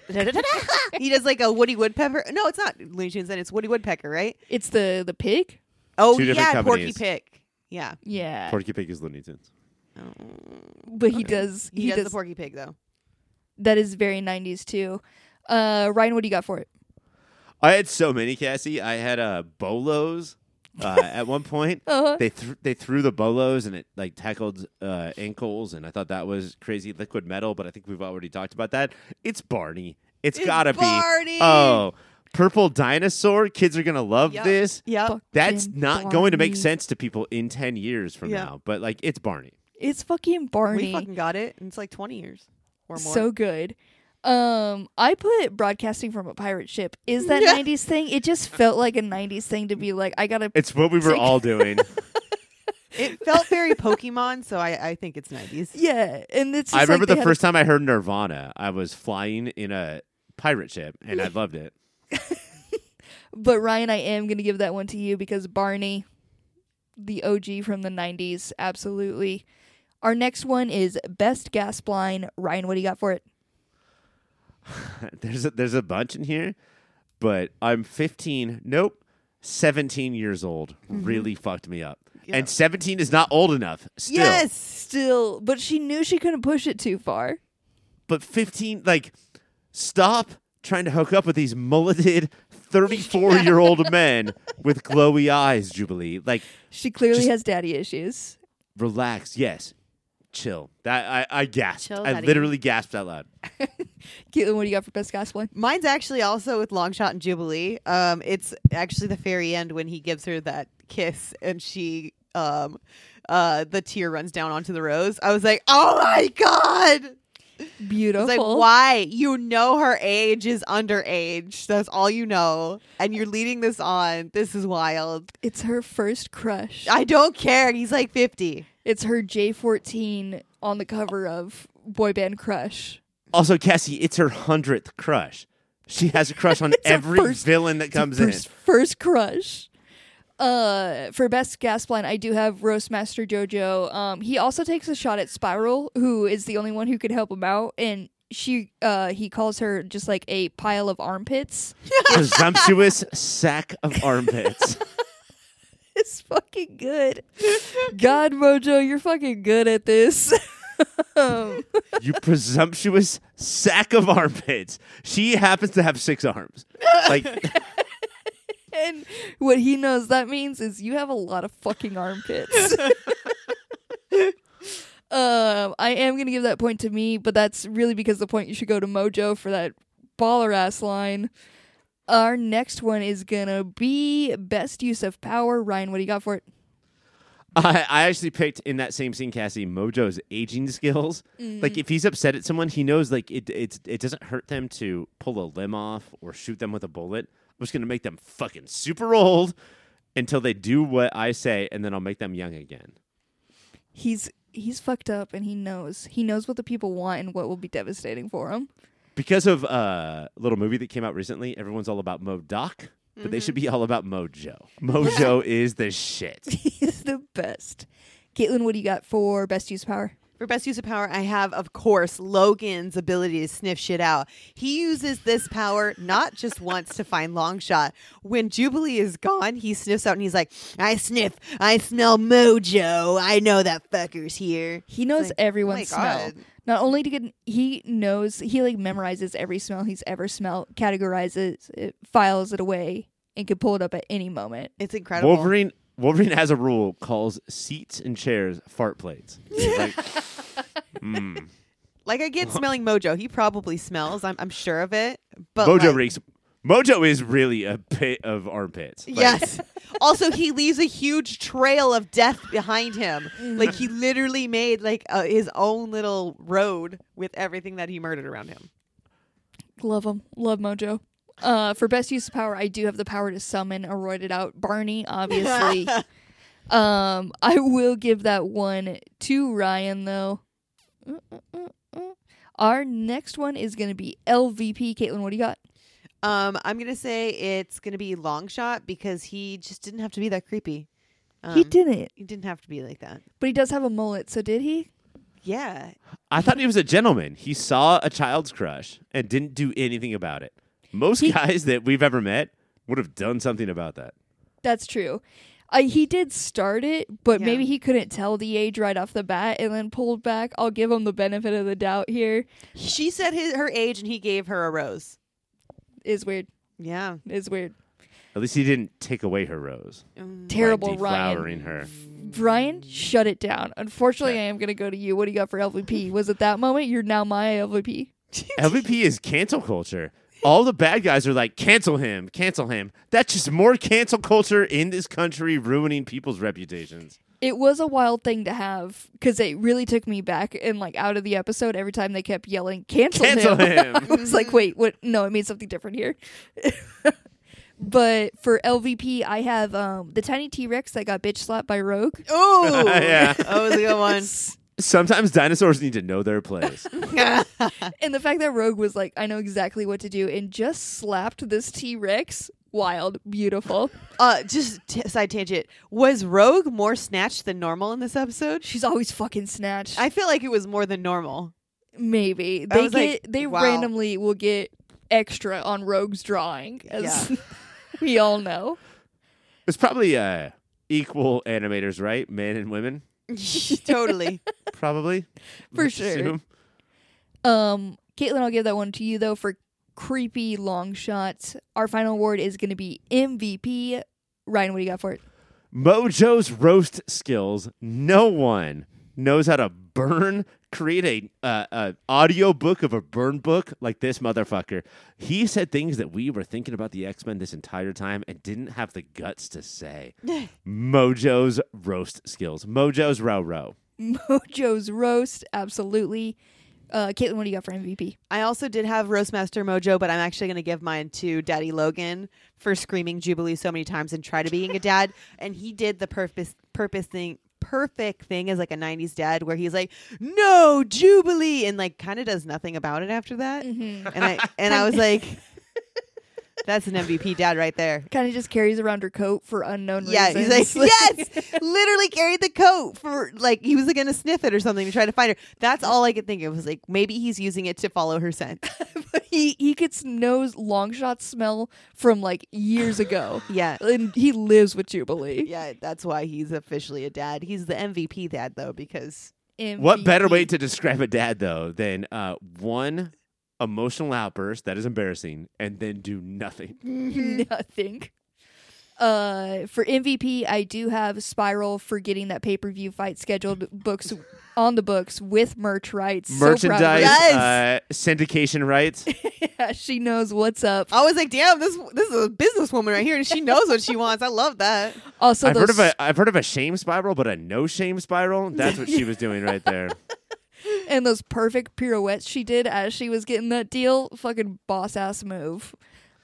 he does like a Woody Woodpecker. No, it's not Looney Tunes, then it's Woody Woodpecker, right? It's the the pig. Oh, Two yeah, Porky. Pig. Yeah. Yeah, Porky Pig is Looney Tunes. but he does. He, He, does, does. the Porky Pig, though. that is very '90s too. Uh, Ryan, what do you got for it? I had so many, Cassie. I had uh, bolos uh, at one point. Uh-huh. They th- they threw the bolos and it like tackled uh, ankles, and I thought that was crazy. Liquid metal, but I think we've already talked about that. It's Barney. it's It's gotta Barney! be. Oh, purple dinosaur. Kids are gonna love Yep. this. Yep. That's Fucking not going to make Barney. sense to people in ten years from Yeah. now. But like, it's Barney. It's fucking Barney. We fucking got it. and It's like 20 years or more. So good. Um, I put broadcasting from a pirate ship. Is that Yeah. '90s thing? It just felt like a '90s thing to be like, I gotta. It's what we were Sick. all doing. it felt very Pokemon, so I, I think it's 90s. Yeah, and it's. Just I like remember they the had a- first time I heard Nirvana. I was flying in a pirate ship, and I loved it. But Ryan, I am gonna give that one to you because Barney, the OG from the '90s, absolutely. Our next one is best gas line. Ryan, what do you got for it? there's a, there's a bunch in here, but I'm 15. Nope, 17 years old. Mm-hmm. Really fucked me up. Yeah. And 17 is not old enough. Still, Yes. Still, but she knew she couldn't push it too far. but 15. Like, stop trying to hook up with these mulleted 34 year old men with glowy eyes. Jubilee, like, She clearly has daddy issues. relax. Yes, chill. That I I gasped. Chill, I daddy. literally gasped out loud. Caitlin, what do you got for best gas line? Mine's actually also with Longshot and Jubilee. Um, it's actually the very end when he gives her that kiss and she, um, uh, the tear runs down onto the rose. I was like, oh my god! Beautiful. It's like, why? You know her age is underage. That's all you know, and you're leading this on. This is wild. It's her first crush. I don't care. He's like fifty. It's her J14 on the cover of Boy Band Crush. Also, Cassie, it's her hundredth crush. She has a crush on every first- villain that It's her comes in. first, First crush. Uh, for best gas line, I do have Roastmaster Jojo. Um, he also takes a shot at Spiral, who is the only one who could help him out, and she, uh, he calls her just like a pile of armpits. Presumptuous sack of armpits. It's fucking good. God, Mojo, you're fucking good at this. um, you presumptuous sack of armpits. She happens to have six arms. Like and what he knows that means is you have a lot of fucking armpits. um, I am gonna give that point to me, but that's really because the point you should go to Mojo for that baller ass line. Our next one is gonna be best use of power. Ryan, what do you got for it? I, I actually picked in that same scene, Cassie, Mojo's aging skills. Like if he's upset at someone, he knows like it it's it doesn't hurt them to pull a limb off or shoot them with a bullet. I'm just gonna make them fucking super old until they do what I say, and then I'll make them young again. He's he's fucked up and he knows. He knows what the people want and what will be devastating for him. Because of uh, a little movie that came out recently, everyone's all about MODOK, but they should be all about Mojo. Mojo is the shit. He's the best. Caitlin, what do you got for best use power? For best use of power, I have, of course, Logan's ability to sniff shit out. He uses this power not just once to find Longshot. When Jubilee is gone, he sniffs out and he's like, I sniff, I smell mojo. I know that fucker's here. He knows like, oh everyone's oh smell. God. Not only to get, he knows he like memorizes every smell he's ever smelled, categorizes it, files it away, and can pull it up at any moment. It's incredible. Wolverine Wolverine has a rule calls seats and chairs fart plates. He's like, mm. Like, I get smelling mojo. He probably smells. I'm, I'm sure of it. But Mojo like, reeks. Mojo is really a pit of armpits. Like, Yes. also, he leaves a huge trail of death behind him. Like he literally made like uh, his own little road with everything that he murdered around him. Love him. Love Mojo. Uh, for best use of power, I do have the power to summon a roided out Barney, obviously. um, I will give that one to Ryan, though. Uh, uh. Our next one is going to be LVP. Caitlin, what do you got? Um, I'm gonna say it's gonna be long shot because he just didn't have to be that creepy. Um, he didn't, He didn't have to be like that. but he does have a mullet, so did he? Yeah. I thought he was a gentleman. He saw a child's crush and didn't do anything about it. Most He- guys that we've ever met would have done something about that. That's true. Uh, he did start it, but Yeah. maybe he couldn't tell the age right off the bat and then pulled back. I'll give him the benefit of the doubt here. She said his her age and he gave her a rose. Is weird. Yeah. Is weird. At least he didn't take away her rose. Mm. Terrible, by Ryan. her. Ryan, shut it down. Unfortunately, I am going to go to you. What do you got for LVP? Was it that moment? You're now my LVP. LVP is cancel culture. All the bad guys are like, cancel him, cancel him. That's just more cancel culture in this country, ruining people's reputations. It was a wild thing to have because it really took me back and like out of the episode every time they kept yelling, cancel, Cancel him. I was like, wait, what? No, it means something different here. but for LVP, I have um, the tiny T Rex that got bitch slapped by Rogue. Oh, Yeah. that was a good one. Sometimes dinosaurs need to know their place. And the fact that Rogue was like, I know exactly what to do and just slapped this T Rex. Wild, beautiful. uh, just t- side tangent. Was Rogue more snatched than normal in this episode? She's always fucking snatched. I feel like it was more than normal. Maybe I they was get like, they wow. randomly will get extra on Rogue's drawing, as we all know. It's probably uh, equal animators, right? Men and women, totally. probably. For sure. assume. Um, Caitlin, I'll give that one to you though for creepy long shots. Our final award is going to be MVP. Ryan, what do you got for it? Mojo's roast skills. No one knows how to burn, create a uh, a audio book of a burn book like this motherfucker. He said things that we were thinking about the X Men this entire time and didn't have the guts to say. Mojo's roast skills. Mojo's row row. Mojo's roast, absolutely. Uh, Caitlin, what do you got for MVP? I also did have Roastmaster Mojo, but I'm actually going to give mine to Daddy Logan for screaming Jubilee so many times and try to being a dad. And he did the purpose purpose thing perfect thing as like a 90s dad where he's like no jubilee and like kind of does nothing about it after that Mm-hmm. and i and i was like that's an mvp dad right there. Kind of just carries around her coat for unknown yeah reasons. he's like yes! Literally carried the coat for like he was like, gonna sniff it or something to try to find her. That's all i could think of was like maybe he's using it to follow her scent. But he he gets nose long shot smell from like years ago, yeah. And he lives with Jubilee. Yeah, that's why he's officially a dad. He's the MVP dad though, because What better way to describe a dad though than uh, one emotional outburst that is embarrassing and then do nothing? nothing. Uh, for MVP, I do have Spiral for getting that pay per view fight scheduled books on the books with merch rights. So proud of her. Merchandise, Yes! uh, syndication rights. Yeah, she knows what's up. I was like, "Damn, this this is a businesswoman right here, and she knows what she wants." I love that. Also, I've heard of a I've heard of a shame spiral, but a no shame spiral. That's what she was doing right there. and those perfect pirouettes she did as she was getting that deal. Fucking boss ass move.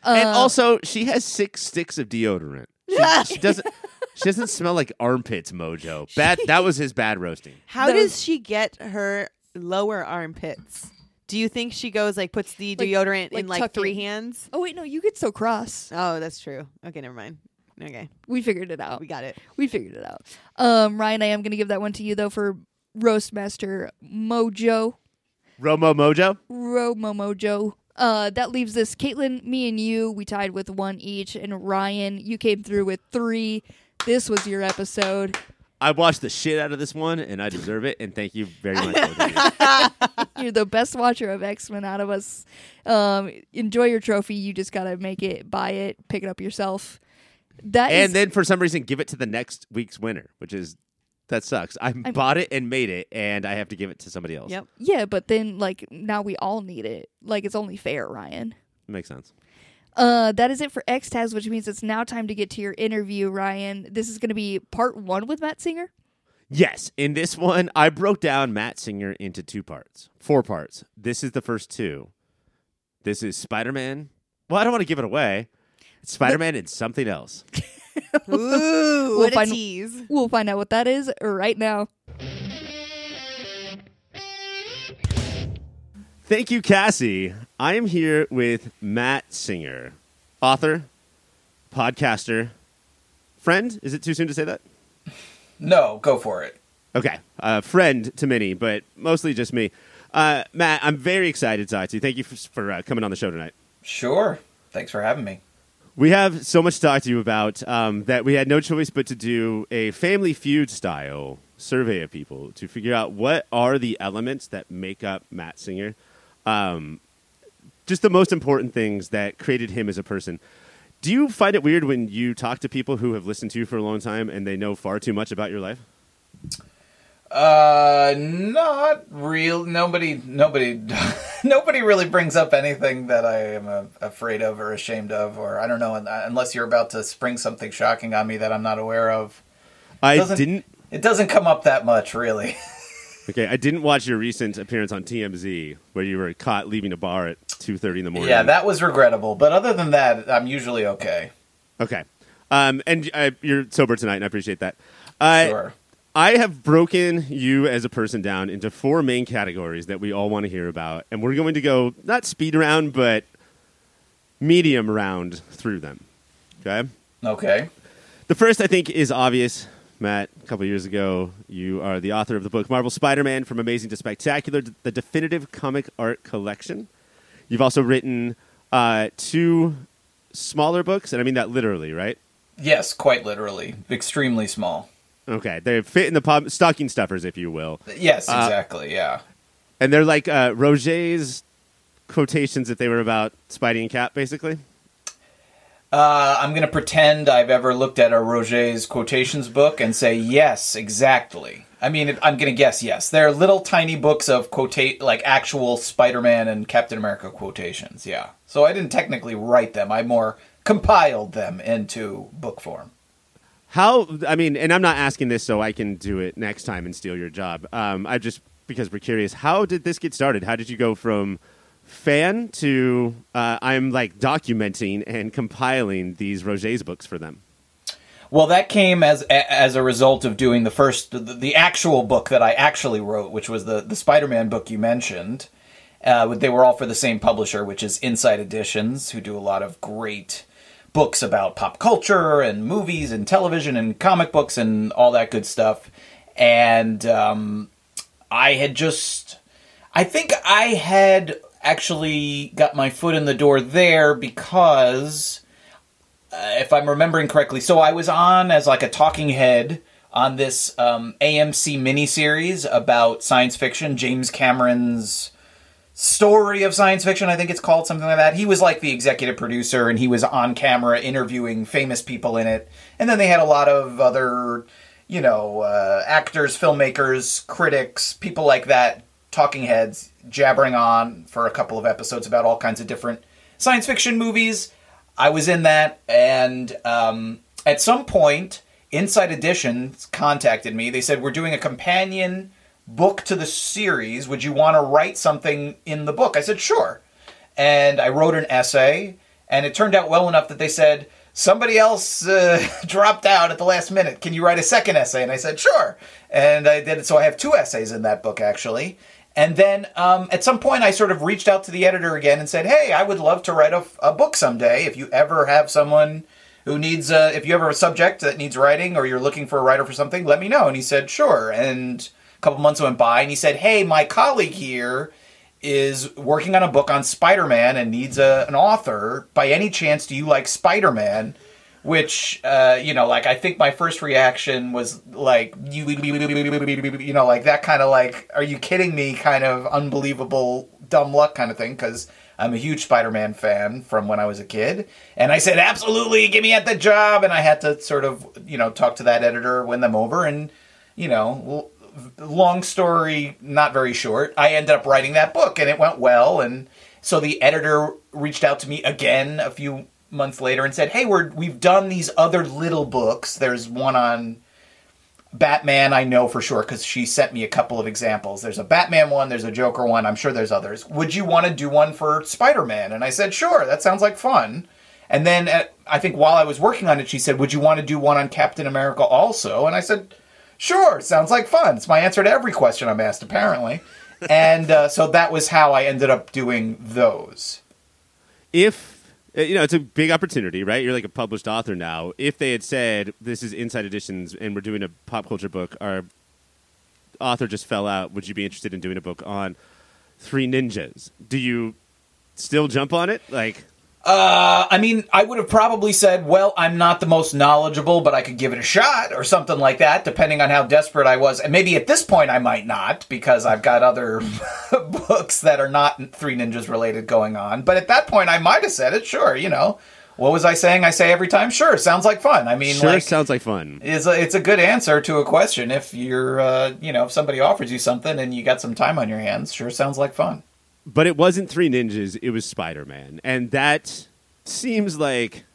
and Uh, also, she has six sticks of deodorant. She, she doesn't. She doesn't smell like armpits, Mojo. Bad. That was his bad roasting. How Those- does she get her lower armpits? Do you think she goes like puts the Like- deodorant like in like three in. hands? oh wait, no, you get so cross. Oh, that's true. Okay, never mind. Okay, We figured it out. we got it. We figured it out. Um, Ryan, I am gonna give that one to you though for Roastmaster Mojo. Romo Mojo. Romo Mojo. Uh, that leaves us Caitlin, me, and you. We tied with one each, and Ryan, you came through with three. This was your episode. I watched the shit out of this one, and I deserve it. And thank you very much. you. You're the best watcher of X Men out of us. Um, enjoy your trophy. You just gotta make it, buy it, pick it up yourself. That is and then for some reason, give it to the next week's winner, which is that sucks. I bought it and made it, and I have to give it to somebody else. Yep. yeah, but then like now we all need it. Like it's only fair, Ryan. makes sense. Uh, that is it for Xtaz, which means it's now time to get to your interview, Ryan. This is going to be part one with Matt Singer. Yes, in this one, I broke down Matt Singer into two parts, four parts. This is the first two. This is Spider Man. Well, I don't want to give it away. It's Spider Man and something else. Ooh, what a find- tease. We'll find out what that is right now. Thank you, Cassie. I am here with Matt Singer, author, podcaster, friend. Is it too soon to say that? No, go for it. Okay, uh, friend to many, but mostly just me. Uh, Matt, I'm very excited to talk to you. Thank you for, for uh, coming on the show tonight. Sure. Thanks for having me. We have so much to talk to you about um, that we had no choice but to do a family feud style survey of people to figure out what are the elements that make up Matt Singer. Um, just the most important things that created him as a person. Do you find it weird when you talk to people who have listened to you for a long time and they know far too much about your life? Uh, not real. Nobody, nobody, nobody really brings up anything that I am uh, afraid of or ashamed of, or I don't know, unless you're about to spring something shocking on me that I'm not aware of. I didn't. It doesn't come up that much, really. Okay, I didn't watch your recent appearance on TMZ where you were caught leaving a bar at two thirty in the morning. yeah, that was regrettable. But other than that, I'm usually okay. Okay. Um, and uh, you're sober tonight, and I appreciate that. Uh, Sure. I have broken you as a person down into four main categories that we all want to hear about, and we're going to go not speed round, but medium round through them. Okay. Okay. The first, I think, is obvious. Matt, a couple years ago, you are the author of the book Marvel Spider-Man: From Amazing to Spectacular, the definitive comic art collection. You've also written uh, two smaller books, and I mean that literally, right? Yes, quite literally, extremely small. Okay, they fit in the pub, stocking stuffers, if you will, Yes, Uh, exactly. yeah. and they're like uh, Roger's quotations if they were about Spidey and Cap, basically. Uh, I'm going to pretend I've ever looked at a Roger's quotations book and say yes, exactly. I mean, I'm going to guess yes. They're little tiny books of quotate like actual Spider-Man and Captain America quotations. Yeah. So I didn't technically write them. I more compiled them into book form. How? I mean, and I'm not asking this so I can do it next time and steal your job. Um, I just because we're curious. How did this get started? How did you go from fan to uh, I'm like documenting and compiling these Roger's books for them? Well, that came as as a result of doing the first the, the actual book that I actually wrote, which was the the Spider-Man book you mentioned. Uh, they were all for the same publisher, which is Insight Editions, who do a lot of great books about pop culture and movies and television and comic books and all that good stuff. And um, I had just, I think I had actually got my foot in the door there because uh, if I'm remembering correctly, so I was on as like a talking head on this um, AMC miniseries about science fiction, James Cameron's story of science fiction, I think it's called something like that. He was like the executive producer and he was on camera interviewing famous people in it. And then they had a lot of other, you know, uh, actors, filmmakers, critics, people like that, talking heads, jabbering on for a couple of episodes about all kinds of different science fiction movies. I was in that, and um, at some point, Insight Editions contacted me. They said, We're doing a companion book to the series. Would you want to write something in the book? I said, Sure. And I wrote an essay, and it turned out well enough that they said, Somebody else uh, dropped out at the last minute. Can you write a second essay? And I said, Sure. And I did it. So I have two essays in that book, actually. And then um, at some point, I sort of reached out to the editor again and said, "Hey, I would love to write a, a book someday. If you ever have someone who needs, a, if you ever have a subject that needs writing, or you're looking for a writer for something, let me know." And he said, "Sure." And a couple months went by, and he said, "Hey, my colleague here is working on a book on Spider-Man and needs a, an author. By any chance, do you like Spider-Man?" Which, uh, you know, like I think my first reaction was like, you, you know, like that kind of like, are you kidding me? Kind of unbelievable dumb luck kind of thing because I'm a huge Spider-Man fan from when I was a kid, and I said absolutely, get me at the job, and I had to sort of, you know, talk to that editor, win them over, and you know, long story, not very short. I ended up writing that book, and it went well, and So the editor reached out to me again a few months later and said, "Hey, we're we've done these other little books. There's one on Batman, I know for sure because she sent me a couple of examples. There's a Batman one, there's a Joker one. I'm sure there's others. Would you want to do one for Spider Man? And I said, sure. That sounds like fun. And then at, I think while I was working on it, she said, would you want to do one on Captain America also? And I said, sure. Sounds like fun. It's my answer to every question I'm asked, apparently. and uh, so that was how I ended up doing those. If uh, you know, it's a big opportunity, right? You're like a published author now. If they had said this is Insight Editions and we're doing a pop culture book, our author just fell out. Would you be interested in doing a book on Three Ninjas? Do you still jump on it? Like, uh, I mean, I would have probably said, well, I'm not the most knowledgeable, but I could give it a shot or something like that, depending on how desperate I was. And maybe at this point I might not because I've got other books that are not Three Ninjas related going on. But at that point I might have said it, sure, you know. What was I saying? I say every time, sure, sounds like fun. I mean, sure, like, sounds like fun. It's a, it's a good answer to a question. If you're, uh, you know, if somebody offers you something and you got some time on your hands, sure sounds like fun but it wasn't Three Ninjas, it was Spider Man. And that seems like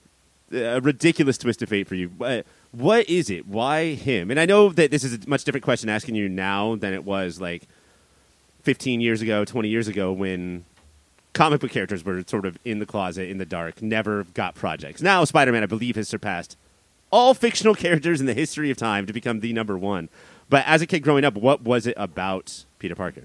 a ridiculous twist of fate for you. Uh, what is it? Why him? And I know that this is a much different question asking you now than it was like 15 years ago, 20 years ago when comic book characters were sort of in the closet, in the dark, never got projects. Now, Spider Man, I believe, has surpassed all fictional characters in the history of time to become the number one. But as a kid growing up, what was it about Peter Parker?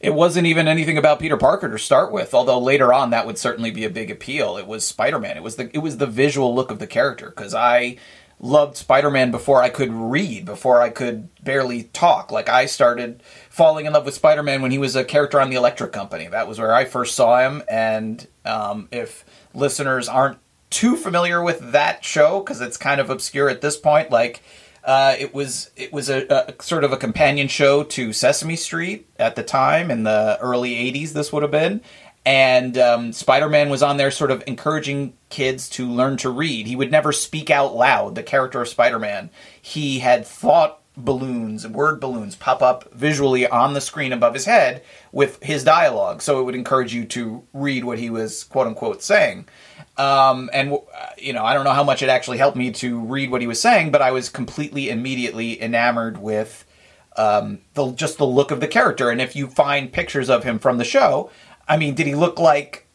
It wasn't even anything about Peter Parker to start with. Although later on, that would certainly be a big appeal. It was Spider Man. It was the it was the visual look of the character because I loved Spider Man before I could read, before I could barely talk. Like I started falling in love with Spider Man when he was a character on the Electric Company. That was where I first saw him. And um, if listeners aren't too familiar with that show because it's kind of obscure at this point, like uh, it was it was a, a, sort of a companion show to Sesame Street at the time in the early '80s. This would have been, and um, Spider-Man was on there, sort of encouraging kids to learn to read. He would never speak out loud. The character of Spider-Man, he had thought balloons, word balloons, pop up visually on the screen above his head with his dialogue, so it would encourage you to read what he was quote unquote saying. Um, and uh, you know, I don't know how much it actually helped me to read what he was saying, but I was completely immediately enamored with um, the just the look of the character. And if you find pictures of him from the show, I mean, did he look like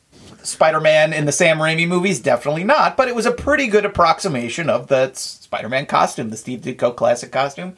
Spider-Man in the Sam Raimi movies? Definitely not, but it was a pretty good approximation of the Spider-Man costume, the Steve Ditko classic costume.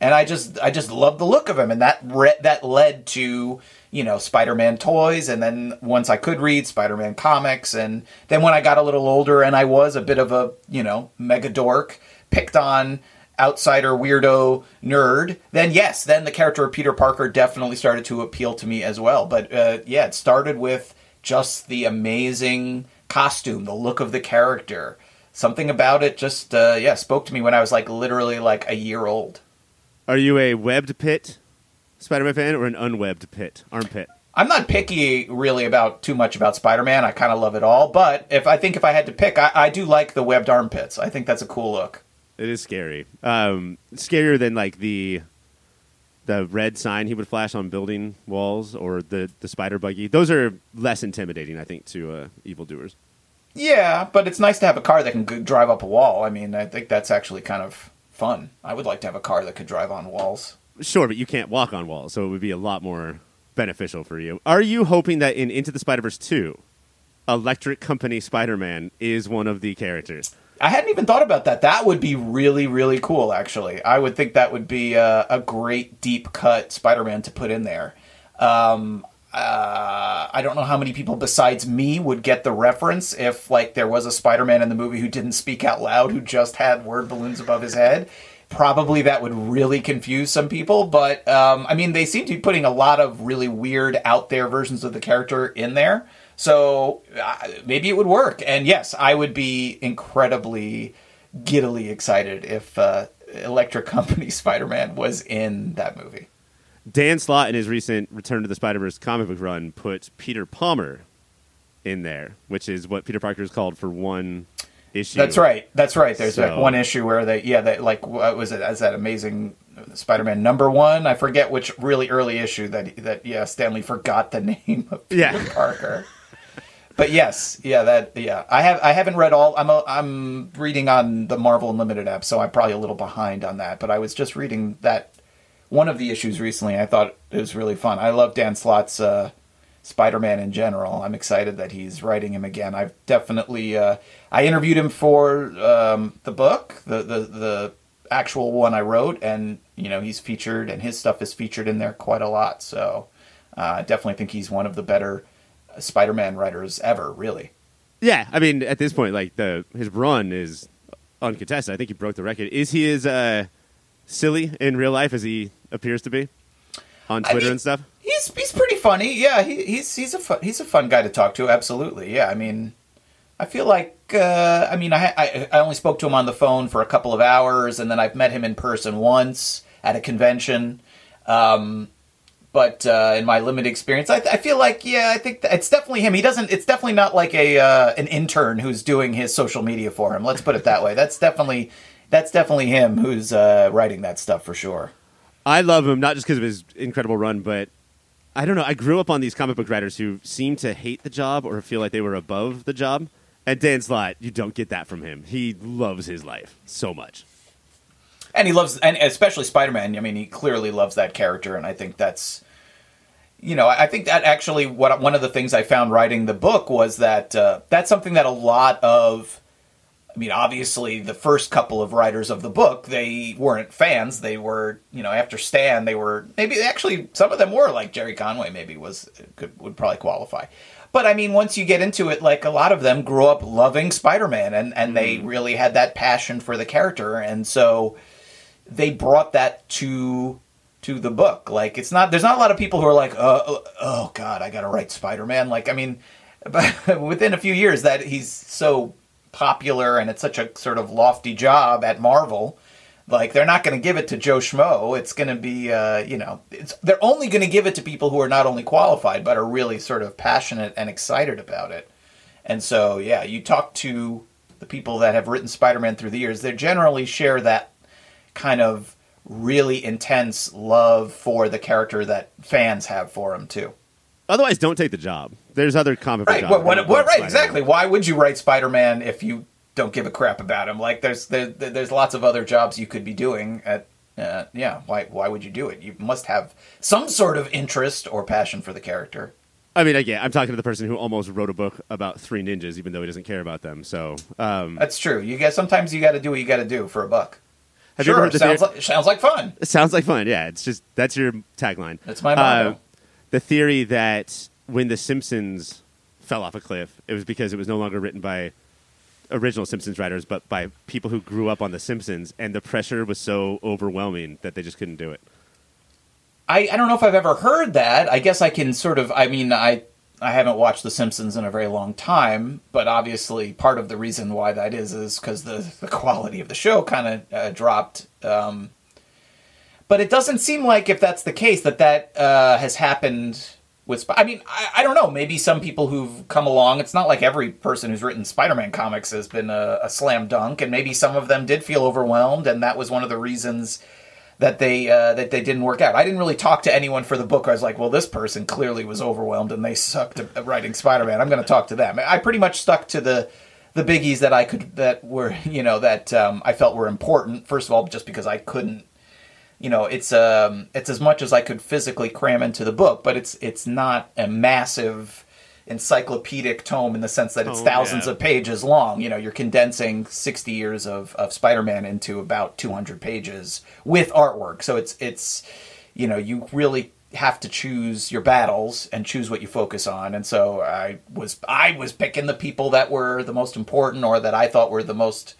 And I just I just loved the look of him, and that re- that led to you know, Spider Man toys. And then once I could read Spider Man comics. And then when I got a little older and I was a bit of a, you know, mega dork, picked on outsider weirdo nerd then yes then the character of peter parker definitely started to appeal to me as well but uh, yeah it started with just the amazing costume the look of the character something about it just uh, yeah spoke to me when i was like literally like a year old are you a webbed pit Spider-Man fan or an unwebbed pit armpit? I'm not picky really about too much about Spider-Man. I kind of love it all, but if I think if I had to pick, I, I, do like the webbed armpits. I think that's a cool look. It is scary. Um, scarier than like the the red sign he would flash on building walls or the the spider buggy. Those are less intimidating, I think, to uh, evildoers. Yeah, but it's nice to have a car that can drive up a wall. I mean, I think that's actually kind of fun. I would like to have a car that could drive on walls. Sure, but you can't walk on walls, so it would be a lot more beneficial for you. Are you hoping that in Into the Spider Verse two, Electric Company Spider Man is one of the characters? I hadn't even thought about that. That would be really, really cool. Actually, I would think that would be a, a great deep cut Spider Man to put in there. Um, uh, I don't know how many people besides me would get the reference if like there was a Spider-Man in the movie who didn't speak out loud, who just had word balloons above his head probably that would really confuse some people. But um, I mean, they seem to be putting a lot of really weird, out there versions of the character in there. So uh, maybe it would work. And yes, I would be incredibly giddily excited if uh, Electric Company Spider Man was in that movie. Dan Slott, in his recent Return to the Spider Verse comic book run, put Peter Palmer in there, which is what Peter Parker is called for one issue. That's right. That's right. There's so, that one issue where they, yeah, they like, what was it? As that amazing Spider-Man number one. I forget which really early issue that that yeah Stan Lee forgot the name of Peter Yeah. Parker. But yes, yeah, that yeah. I have I haven't read all. I'm a, I'm reading on the Marvel Unlimited app, so I'm probably a little behind on that. But I was just reading that one of the issues recently. I thought it was really fun. I love Dan Slott's uh, Spider-Man in general. I'm excited that he's writing him again. I've definitely uh, I interviewed him for um, the book, the, the the actual one I wrote, and you know he's featured, and his stuff is featured in there quite a lot. So uh, I definitely think he's one of the better Spider-Man writers ever. Really. Yeah, I mean, at this point, like the his run is uncontested. I think he broke the record. Is he as uh, silly in real life as he appears to be on I Twitter mean- and stuff? He's he's pretty funny. Yeah, he, he's he's a fun, he's a fun guy to talk to. Absolutely. Yeah, I mean, I feel like uh, I mean I, I I only spoke to him on the phone for a couple of hours, and then I've met him in person once at a convention. Um, but uh, in my limited experience, I, I feel like yeah, I think it's definitely him. He doesn't. It's definitely not like a uh, an intern who's doing his social media for him. Let's put it that way. That's definitely that's definitely him who's uh, writing that stuff for sure. I love him not just because of his incredible run, but I don't know. I grew up on these comic book writers who seem to hate the job or feel like they were above the job. And Dan Slott, you don't get that from him. He loves his life so much. and he loves and especially spider-man i mean he clearly loves that character and i think that's you know i think that actually what one of the things i found writing the book was that uh, that's something that a lot of i mean obviously the first couple of writers of the book they weren't fans they were you know after stan they were maybe actually some of them were like gerry conway maybe was could would probably qualify but I mean, once you get into it, like a lot of them grew up loving Spider-Man, and and they really had that passion for the character, and so they brought that to to the book. Like it's not there's not a lot of people who are like, uh, oh, oh god, I got to write Spider-Man. Like I mean, but within a few years that he's so popular and it's such a sort of lofty job at Marvel. Like they're not going to give it to Joe Schmo. It's going to be, uh, you know, they're only going to give it to people who are not only qualified but are really sort of passionate and excited about it. And so, yeah, you talk to the people that have written Spider-Man through the years. They generally share that kind of really intense love for the character that fans have for him too. Otherwise, don't take the job. There's other comic book Right. jobs. What, what, what, right. Spider-Man. Exactly. Why would you write Spider-Man if you don't give a crap about him? Like, there's there, there's lots of other jobs you could be doing. At uh, yeah. Why why would you do it? You must have some sort of interest or passion for the character. I mean, again, I'm talking to the person who almost wrote a book about three ninjas, even though he doesn't care about them. So, um, That's true. You guess sometimes you got to do what you got to do for a buck. have you sure. ever heard the sounds theory- like sounds like fun. It sounds like fun. Yeah, it's just that's your tagline. That's my motto. Uh, the theory that when The Simpsons fell off a cliff, it was because it was no longer written by original Simpsons writers, but by people who grew up on The Simpsons, and the pressure was so overwhelming that they just couldn't do it. I, I don't know if I've ever heard that. I guess I can sort of. I mean, I I haven't watched The Simpsons in a very long time, but obviously part of the reason why that is is because the the quality of the show kind of uh, dropped. Um, but it doesn't seem like if that's the case that that uh, has happened with. Sp- I mean, I, I don't know. Maybe some people who've come along. It's not like every person who's written Spider-Man comics has been a, a slam dunk, and maybe some of them did feel overwhelmed, and that was one of the reasons that they uh, that they didn't work out. I didn't really talk to anyone for the book. I was like, well, this person clearly was overwhelmed and they sucked at writing Spider-Man. I'm going to talk to them. I pretty much stuck to the the biggies that I could that were you know that um, I felt were important. First of all, just because I couldn't. You know, it's um, it's as much as I could physically cram into the book, but it's it's not a massive encyclopedic tome in the sense that it's Oh, thousands yeah. of pages long. You know, you're condensing 60 years of, of Spider-Man into about 200 pages with artwork. So it's it's you know, you really have to choose your battles and choose what you focus on. And so I was I was picking the people that were the most important or that I thought were the most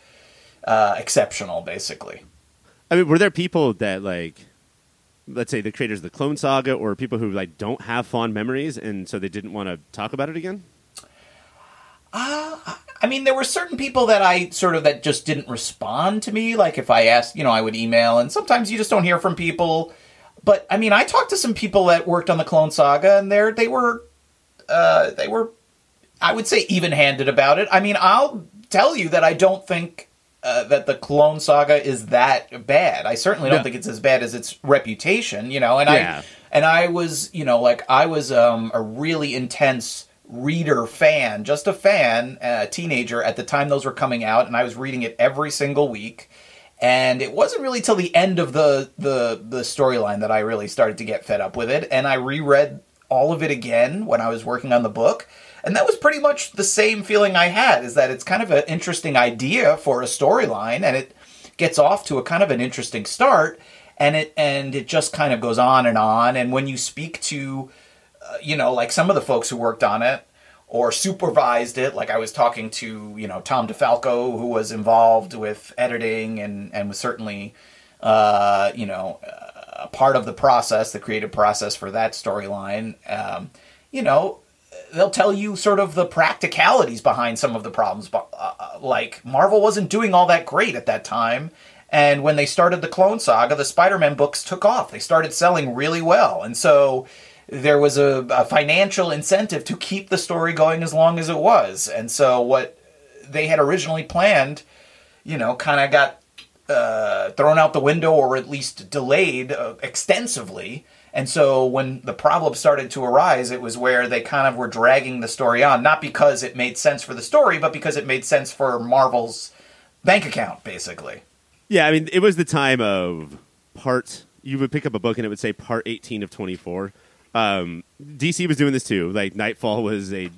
uh, exceptional, basically. I mean, were there people that like, let's say the creators of the Clone Saga, or people who like don't have fond memories, and so they didn't want to talk about it again? I mean, there were certain people that I sort of that just didn't respond to me. Like if I asked, you know, I would email, and sometimes you just don't hear from people. But I mean, I talked to some people that worked on the Clone Saga, and they they were, uh, they were, I would say, even handed about it. I mean, I'll tell you that I don't think uh, that the Clone Saga is that bad. I certainly don't No. think it's as bad as its reputation, you know. And Yeah. I and I was, you know, like I was um, a really intense reader fan, just a fan, a teenager at the time those were coming out, and I was reading it every single week. And it wasn't really till the end of the the the storyline that I really started to get fed up with it, and I reread all of it again when I was working on the book. And that was pretty much the same feeling I had is that it's kind of an interesting idea for a storyline and it gets off to a kind of an interesting start and it and it just kind of goes on and on. And when you speak to uh, you know like some of the folks who worked on it or supervised it like I was talking to you know Tom DeFalco who was involved with editing and and was certainly uh, you know a part of the process the creative process for that storyline. Um, you know they'll tell you sort of the practicalities behind some of the problems. Uh, uh, Like Marvel wasn't doing all that great at that time, and when they started the Clone Saga, the Spider-Man books took off. They started selling really well, and so there was a, a financial incentive to keep the story going as long as it was. And so what they had originally planned, you know, kind of got uh, thrown out the window or at least delayed uh, extensively. And so when the problem started to arise, it was where they kind of were dragging the story on, not because it made sense for the story, but because it made sense for Marvel's bank account, basically. Yeah, I mean, it was the time of part. You would pick up a book and it would say part 18 of 24. Um, DC was doing this too. Like Knightfall was a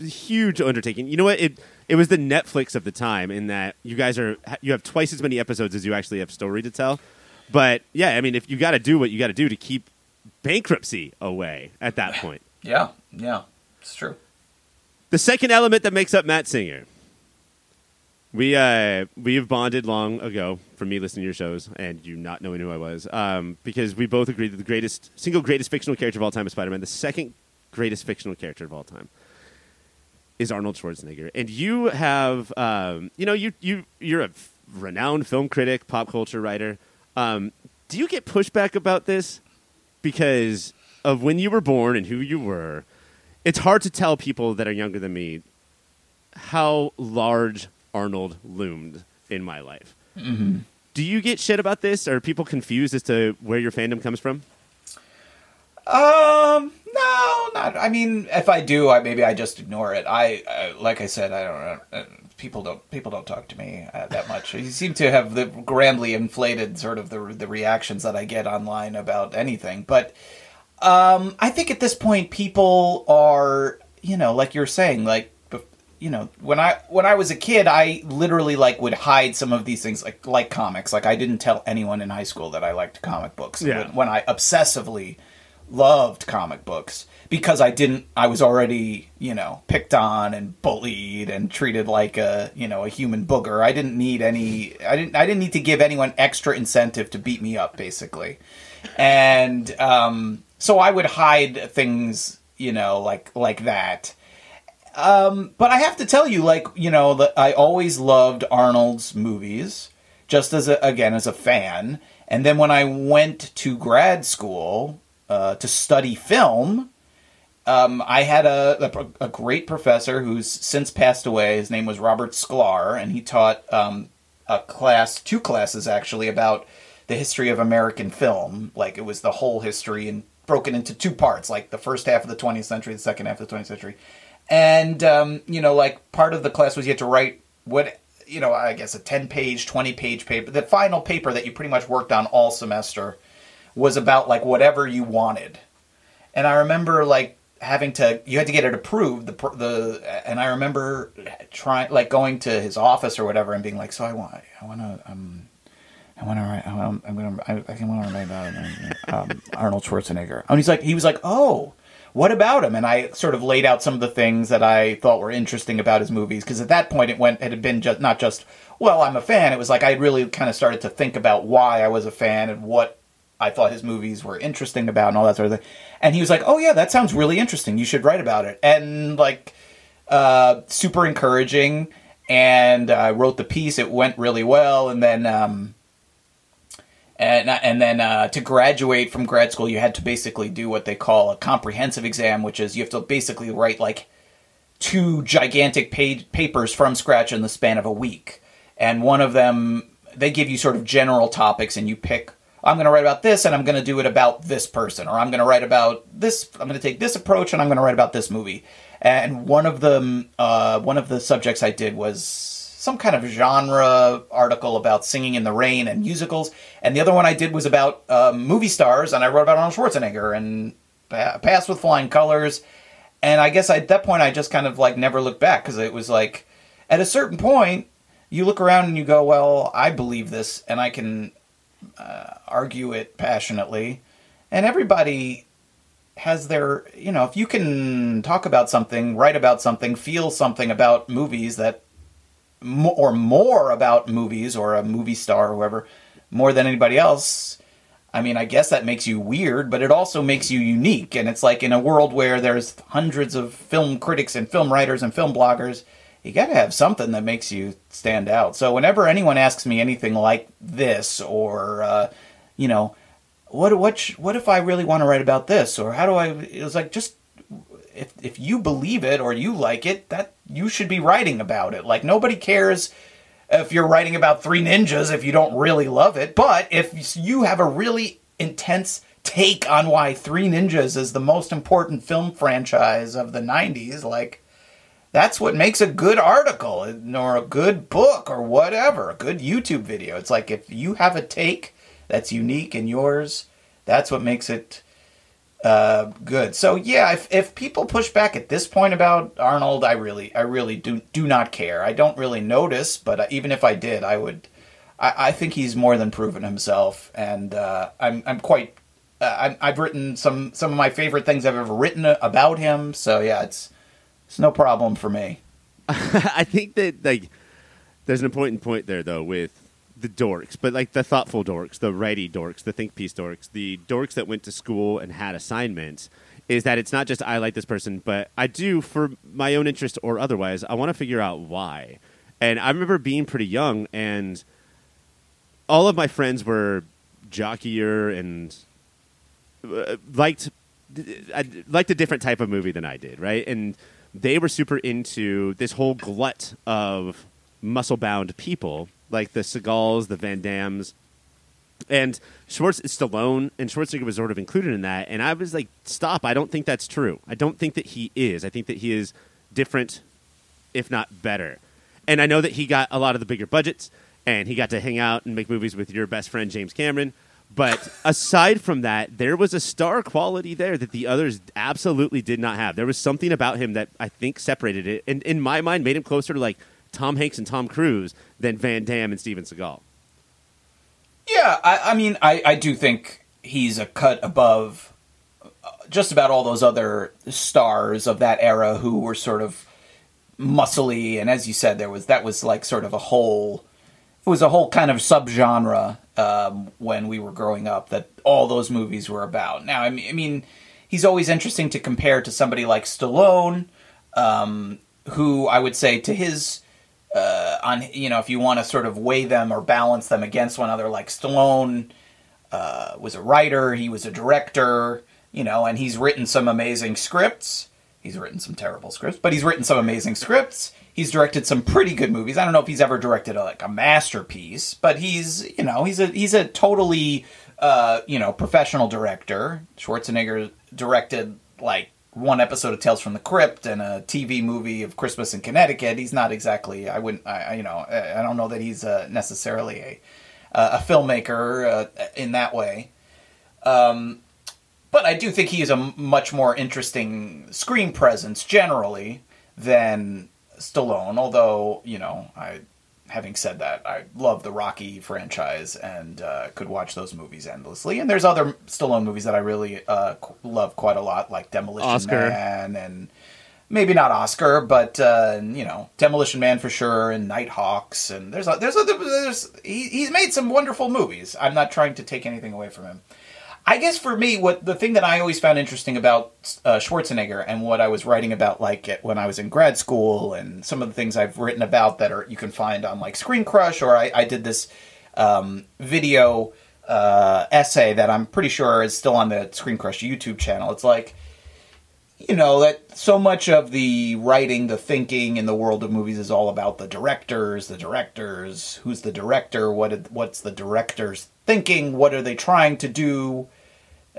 huge undertaking. You know what? It it was the Netflix of the time in that you guys are you have twice as many episodes as you actually have story to tell. But yeah, I mean, if you got to do what you got to do to keep bankruptcy away at that point. Yeah, yeah, it's true. The second element that makes up Matt Singer. We uh we have bonded long ago from me listening to your shows and you not knowing who I was um, because we both agreed that the greatest single greatest fictional character of all time is Spider Man. The second greatest fictional character of all time is Arnold Schwarzenegger. And you have um, you know you you you're a renowned film critic, pop culture writer. Um, do you get pushback about this because of when you were born and who you were? It's hard to tell people that are younger than me how large Arnold loomed in my life. Mm-hmm. Do you get shit about this? Are people confused as to where your fandom comes from? Um, no, not. I mean, if I do, I maybe I just ignore it. I, I like I said, I don't know. Uh, people don't people don't talk to me uh, that much. You seem to have the grandly inflated sort of the the reactions that I get online about anything. But um, I think at this point, people are you know, like you're saying, like you know, when I when I was a kid, I literally like would hide some of these things, like like comics. Like I didn't tell anyone in high school that I liked comic books. Yeah. When, when I obsessively loved comic books because I didn't I was already, you know, picked on and bullied and treated like a, you know, a human booger. I didn't need any I didn't I didn't need to give anyone extra incentive to beat me up basically. And um so I would hide things, you know, like like that. Um but I have to tell you like, you know, that I always loved Arnold's movies just as a, again as a fan. And then when I went to grad school uh, to study film, um, I had a, a, a great professor who's since passed away. His name was Robert Sklar, and he taught um, a class, two classes actually, about the history of American film. Like it was the whole history and broken into two parts, like the first half of the 20th century, the second half of the 20th century. And, um, you know, like part of the class was you had to write what, you know, I guess a 10 page, 20 page paper. The final paper that you pretty much worked on all semester was about like whatever you wanted. And I remember like having to you had to get it approved the the and I remember trying like going to his office or whatever and being like so I want I want to um I want to write I'm going to I, I can want to write about um, Arnold Schwarzenegger. And he's like he was like, "Oh, what about him?" And I sort of laid out some of the things that I thought were interesting about his movies because at that point it went it had been just not just well, I'm a fan. It was like I really kind of started to think about why I was a fan and what I thought his movies were interesting about and all that sort of thing. And he was like, "Oh yeah, that sounds really interesting. You should write about it." And like, uh, super encouraging. And I wrote the piece. It went really well. And then, um, and and then uh, to graduate from grad school, you had to basically do what they call a comprehensive exam, which is you have to basically write like two gigantic page papers from scratch in the span of a week. and one of them they give you sort of general topics, and you pick. I'm going to write about this, and I'm going to do it about this person, or I'm going to write about this. I'm going to take this approach, and I'm going to write about this movie. And one of the uh, one of the subjects I did was some kind of genre article about singing in the rain and musicals, and the other one I did was about uh, movie stars, and I wrote about Arnold Schwarzenegger and pa- Passed with Flying Colors. And I guess at that point I just kind of like never looked back because it was like at a certain point you look around and you go, well, I believe this, and I can uh, argue it passionately, and everybody has their you know if you can talk about something write about something feel something about movies that or more about movies or a movie star or whoever more than anybody else i mean i guess that makes you weird but it also makes you unique. And it's like in a world where there's hundreds of film critics and film writers and film bloggers you got to have something that makes you stand out. So whenever anyone asks me anything like this or uh, you know what what sh- what if I really want to write about this? Or how do I it was like just if if you believe it or you like it that you should be writing about it. Like nobody cares if you're writing about three ninjas if you don't really love it. But if you have a really intense take on why three ninjas is the most important film franchise of the 90s like that's what makes a good article or a good book or whatever a good youtube video it's like if you have a take that's unique and yours. That's what makes it uh, good. So yeah, if if people push back at this point about Arnold, I really I really do do not care. I don't really notice, but uh, even if I did, I would. I, I think he's more than proven himself, and uh, I'm I'm quite. Uh, i have written some some of my favorite things I've ever written about him. So yeah, it's it's no problem for me. I think that like there's an important point there though with the dorks, but like the thoughtful dorks, the righty dorks, the think piece dorks, the dorks that went to school and had assignments, is that it's not just I like this person, but I do for my own interest or otherwise. I want to figure out why. And I remember being pretty young, and all of my friends were jockier and uh, liked uh, liked a different type of movie than I did, right? And they were super into this whole glut of muscle bound people like the Seagals, the Van Dammes, and Schwartz Stallone and Schwarzenegger was sort of included in that. And I was like, stop! I don't think that's true. I don't think that he is. I think that he is different, if not better. And I know that he got a lot of the bigger budgets, and he got to hang out and make movies with your best friend James Cameron. But aside from that, there was a star quality there that the others absolutely did not have. There was something about him that I think separated it, and in my mind, made him closer to like Tom Hanks and Tom Cruise than Van Damme and Steven Seagal. Yeah, I, I mean, I, I do think he's a cut above uh, just about all those other stars of that era who were sort of muscly, and as you said, there was that was like sort of a whole. It was a whole kind of subgenre um, when we were growing up that all those movies were about. Now, I mean, I mean he's always interesting to compare to somebody like Stallone, um, who I would say to his uh, on you know if you want to sort of weigh them or balance them against one another, like Stallone uh, was a writer, he was a director, you know, and he's written some amazing scripts. He's written some terrible scripts, but he's written some amazing scripts. He's directed some pretty good movies. I don't know if he's ever directed a, like a masterpiece, but he's you know he's a he's a totally uh, you know professional director. Schwarzenegger directed like one episode of Tales from the Crypt and a TV movie of Christmas in Connecticut. He's not exactly. I wouldn't. I, you know. I don't know that he's uh, necessarily a a filmmaker uh, in that way. Um, but I do think he is a much more interesting screen presence generally than Stallone. Although you know, I having said that, I love the Rocky franchise and uh, could watch those movies endlessly. And there's other Stallone movies that I really uh, love quite a lot, like Demolition Oscar. Man and maybe not Oscar, but uh, you know Demolition Man for sure, and Nighthawks. And there's there's other there's he, he's made some wonderful movies. I'm not trying to take anything away from him. I guess for me, what the thing that I always found interesting about uh, Schwarzenegger and what I was writing about, like when I was in grad school, and some of the things I've written about that are you can find on like ScreenCrush, or I, I did this um, video uh, essay that I'm pretty sure is still on the ScreenCrush YouTube channel. It's like you know that so much of the writing, the thinking in the world of movies is all about the directors, the directors, who's the director, what what's the director's thinking, what are they trying to do,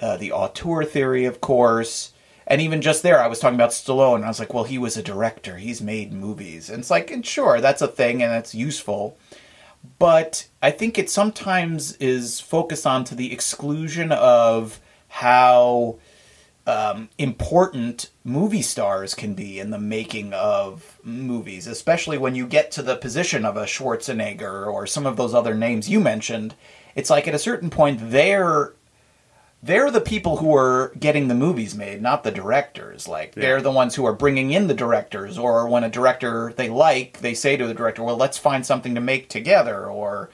uh, the auteur theory, of course. And even just there, I was talking about Stallone. And I was like, well, he was a director. He's made movies. And it's like, and sure, that's a thing and that's useful. But I think it sometimes is focused on to the exclusion of how um, important movie stars can be in the making of movies, especially when you get to the position of a Schwarzenegger or some of those other names you mentioned. It's like at a certain point, they're they're the people who are getting the movies made, not the directors. Like they're the ones who are bringing in the directors, or when a director they like, they say to the director, "Well, let's find something to make together," or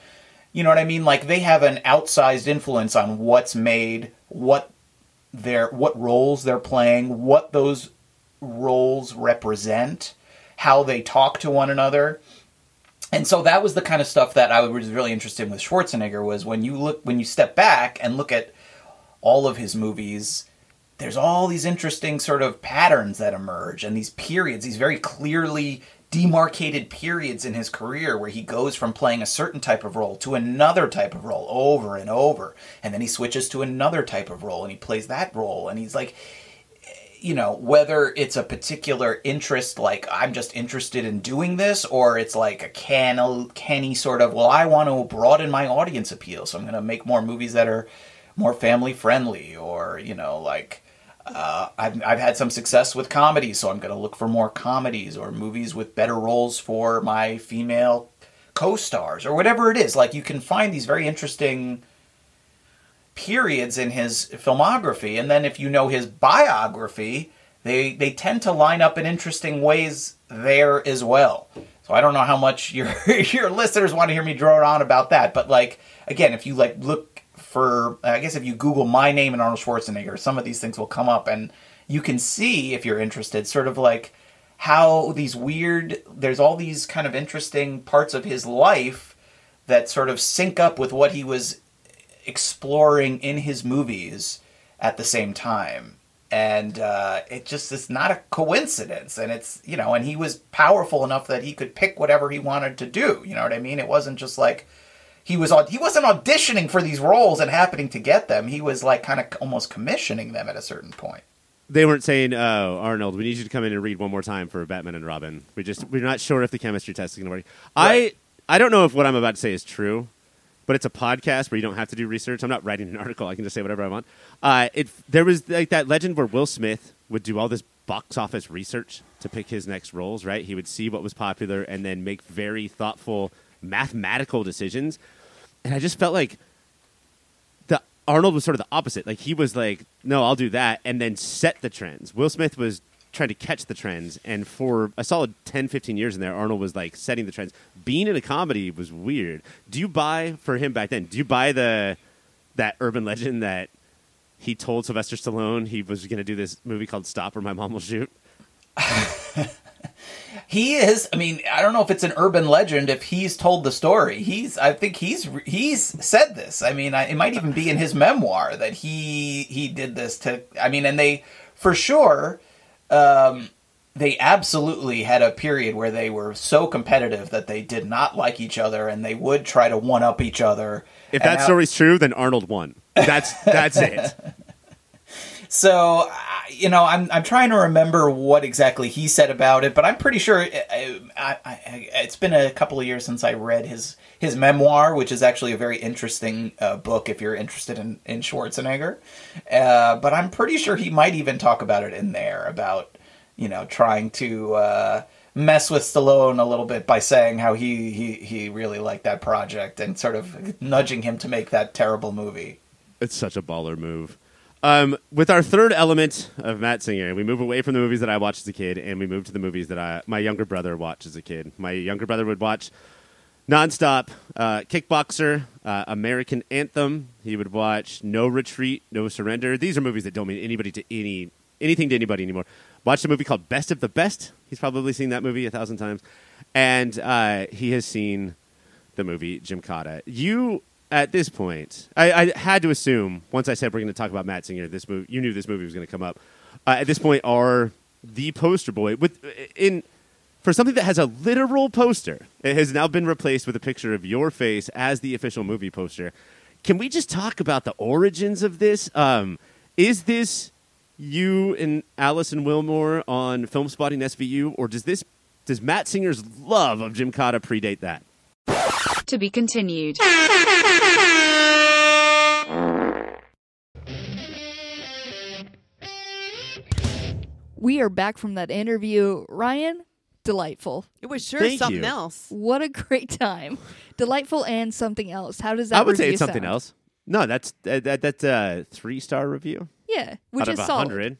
you know what I mean? Like they have an outsized influence on what's made, what their what roles they're playing, what those roles represent, how they talk to one another. And so that was the kind of stuff that I was really interested in with Schwarzenegger was when you look when you step back and look at all of his movies, there's all these interesting sort of patterns that emerge and these periods, these very clearly demarcated periods in his career where he goes from playing a certain type of role to another type of role over and over. And then he switches to another type of role and he plays that role. And he's like, you know, whether it's a particular interest, like I'm just interested in doing this, or it's like a can canny sort of, well, I want to broaden my audience appeal, so I'm going to make more movies that are more family friendly, or you know, like uh, I've I've had some success with comedies, so I'm going to look for more comedies or movies with better roles for my female co-stars, or whatever it is. Like you can find these very interesting periods in his filmography and then if you know his biography they they tend to line up in interesting ways there as well so i don't know how much your your listeners want to hear me drone on about that but like again if you like look for i guess if you google my name and arnold schwarzenegger some of these things will come up and you can see if you're interested sort of like how these weird there's all these kind of interesting parts of his life that sort of sync up with what he was exploring in his movies at the same time. And uh, it just is not a coincidence. And it's you know and he was powerful enough that he could pick whatever he wanted to do. You know what i mean? It wasn't just like he was he wasn't auditioning for these roles and happening to get them he was like kind of almost commissioning them at a certain point They weren't saying, "Oh, Arnold, we need you to come in and read one more time for Batman and Robin." We just we're not sure if the chemistry test is going to work. Right. I I don't know if what I'm about to say is true, but it's a podcast where you don't have to do research. I'm not writing an article; I can just say whatever I want. Uh, it there was like that legend where Will Smith would do all this box office research to pick his next roles. Right? He would see what was popular and then make very thoughtful mathematical decisions. And I just felt like the Arnold was sort of the opposite. Like he was like, no, I'll do that, and then set the trends. Will Smith was trying to catch the trends, and for a solid 10, 15 years in there, Arnold was like setting the trends. Being in a comedy was weird. Do you buy for him back then? Do you buy the that urban legend that he told Sylvester Stallone he was going to do this movie called Stop or My Mom Will Shoot? he is i mean i don't know if it's an urban legend if he's told the story he's i think he's he's said this i mean I, it might even be in his memoir that he he did this to i mean and they for sure um they absolutely had a period where they were so competitive that they did not like each other and they would try to one up each other If that how- story's true, then Arnold won. That's that's it. So, you know, I'm I'm trying to remember what exactly he said about it, but I'm pretty sure it, I, I, it's been a couple of years since I read his his memoir, which is actually a very interesting uh, book if you're interested in in Schwarzenegger. Uh, but I'm pretty sure he might even talk about it in there about you know trying to. Uh, mess with Stallone a little bit by saying how he, he, he really liked that project and sort of nudging him to make that terrible movie. It's such a baller move. Um, with our third element of Matt Singer, we move away from the movies that I watched as a kid, and we move to the movies that I, my younger brother watched as a kid. My younger brother would watch nonstop uh, Kickboxer, uh, American Anthem. He would watch No Retreat, No Surrender. These are movies that don't mean anybody to any anything to anybody anymore. Watched a movie called Best of the Best. He's probably seen that movie a thousand times, and uh, he has seen the movie Jim You at this point, I, I had to assume once I said we're going to talk about Matt Singer, this movie, you knew this movie was going to come up. uh, at this point are the poster boy with in for something that has a literal poster. It has now been replaced with a picture of your face as the official movie poster. Can we just talk about the origins of this? Um, is this you and Alison Willmore on Filmspotting SVU, or does this does Matt Singer's love of Gymkata predate that? To be continued. We are back from that interview. Ryan, delightful. It was sure Thank something you. else. What a great time. delightful and something else. How does that I would say review it's something sound? else. No, that's that, that that's a three star review Yeah, which out is of solid. hundred.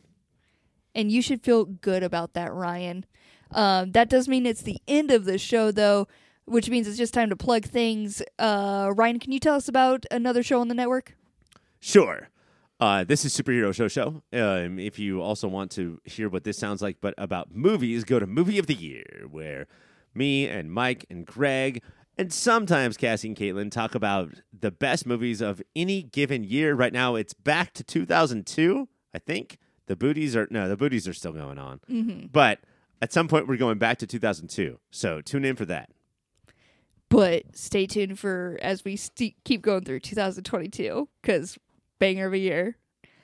and you should feel good about that, Ryan. Um, that does mean it's the end of the show, though, which means it's just time to plug things. Uh, Ryan, can you tell us about another show on the network? Sure. Uh, this is Superhero Show Show. Um, if you also want to hear what this sounds like, but about movies, go to Movie of the Year, where me and Mike and Greg and sometimes Cassie and Caitlin talk about the best movies of any given year. Right now, it's back to 2002, I think. The booties are no, the booties are still going on, Mm-hmm. but at some point we're going back to 2002. So tune in for that. But stay tuned for as we st- keep going through 2022 because banger of a year.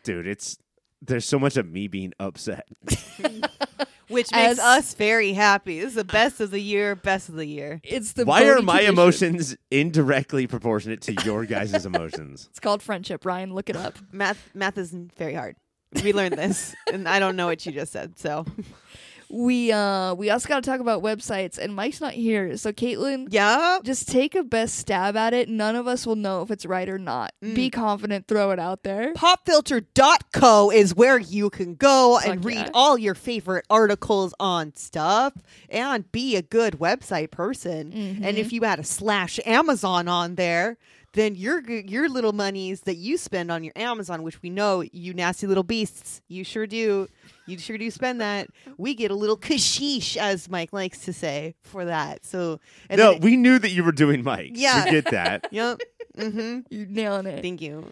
Dude, it's there's so much of me being upset. Which As- makes us very happy. This is the best of the year, best of the year. It's the Why are Bodhi my tradition. emotions indirectly proportionate to your guys' emotions? It's called friendship. Ryan, look it up. Math math is very hard. We learned this, and I don't know what you just said. So We uh we also got to talk about websites, and Mike's not here, so Caitlin, yeah, just take a best stab at it. None of us will know if it's right or not. Be Mm. confident, throw it out there. popfilter.co is where you can go and read yeah. all your favorite articles on stuff and be a good website person. Mm-hmm. And if you add a slash Amazon on there, then your your little monies that you spend on your Amazon, which we know you nasty little beasts, you sure do, you sure do spend that. We get a little kashish, as Mike likes to say, for that. So and no, then- we knew that you were doing Mike. Yeah. We get that. yep. Mm-hmm. You're nailing it. Thank you.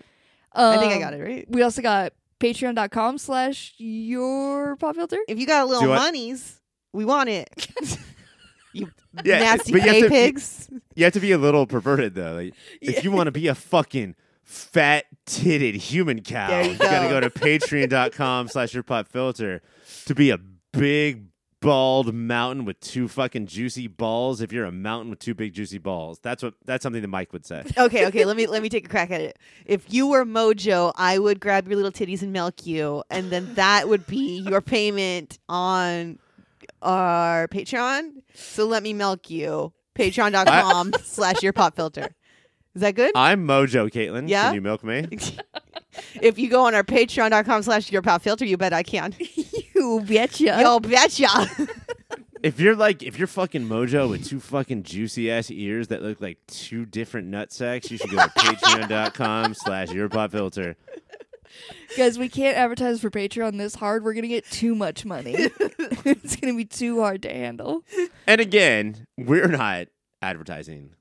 I think I got Um, it right. We also got patreon.com slash your pop filter. If you got a little Do I- monies, we want it. you Yeah, nasty but you have to- pigs. You have to be a little perverted though. Like, If you want to be a fucking fat titted human cow, you you gotta go. go to patreon.com slash your pop filter to be a big bald mountain with two fucking juicy balls. If you're a mountain with two big juicy balls. That's what that's something that Mike would say. Okay, okay, let me let me take a crack at it. If you were Mojo, I would grab your little titties and milk you, and then that would be your payment on our Patreon. So let me milk you. Patreon.com slash your pop filter. Is that good? I'm Mojo, Caitlin. Yeah? Can you milk me? if you go on our patreon.com slash your pop filter, you bet I can. You betcha. Yo, betcha. If you're like, if you're fucking Mojo with two fucking juicy ass ears that look like two different nut sacks, you should go to patreon.com slash your pop filter. Guys, we can't advertise for Patreon this hard. We're going to get too much money. it's going to be too hard to handle. And again, we're not advertising.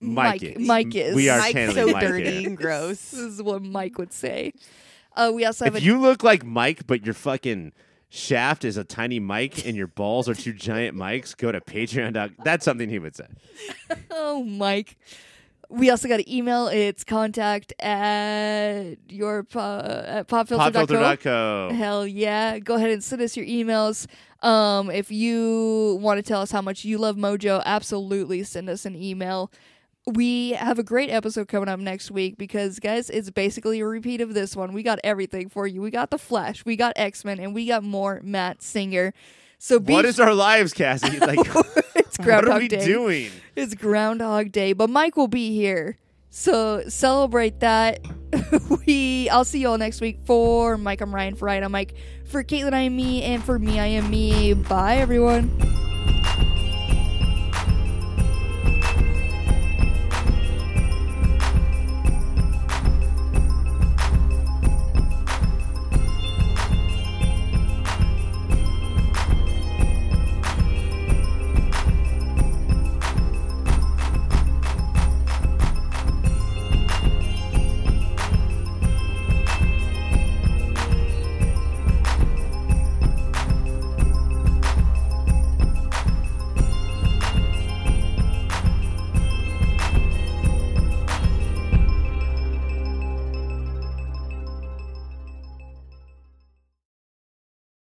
Mike, Mike- is. Mike is. We are Mike's channeling so Mike dirty here. and gross. This is what Mike would say. Uh, we also have If a you look like Mike, but your fucking shaft is a tiny mic and your balls are two giant mics, go to Patreon. doc- That's something he would say. Oh, Mike. We also got an email. It's contact at your po- at popfilter.co. Popfilter.co. Hell yeah. Go ahead and send us your emails. Um, if you want to tell us how much you love Mojo, absolutely send us an email. We have a great episode coming up next week because, guys, it's basically a repeat of this one. We got everything for you. We got The Flash, we got X Men, and we got more Matt Singer. So be What is our lives, Cassie? Like, it's Groundhog Day. what are we Day. doing? It's Groundhog Day, but Mike will be here. So celebrate that. we I'll see you all next week for Mike. I'm Ryan for Ryan. I'm Mike. For Caitlin, I am me, and for me, I am me. Bye everyone.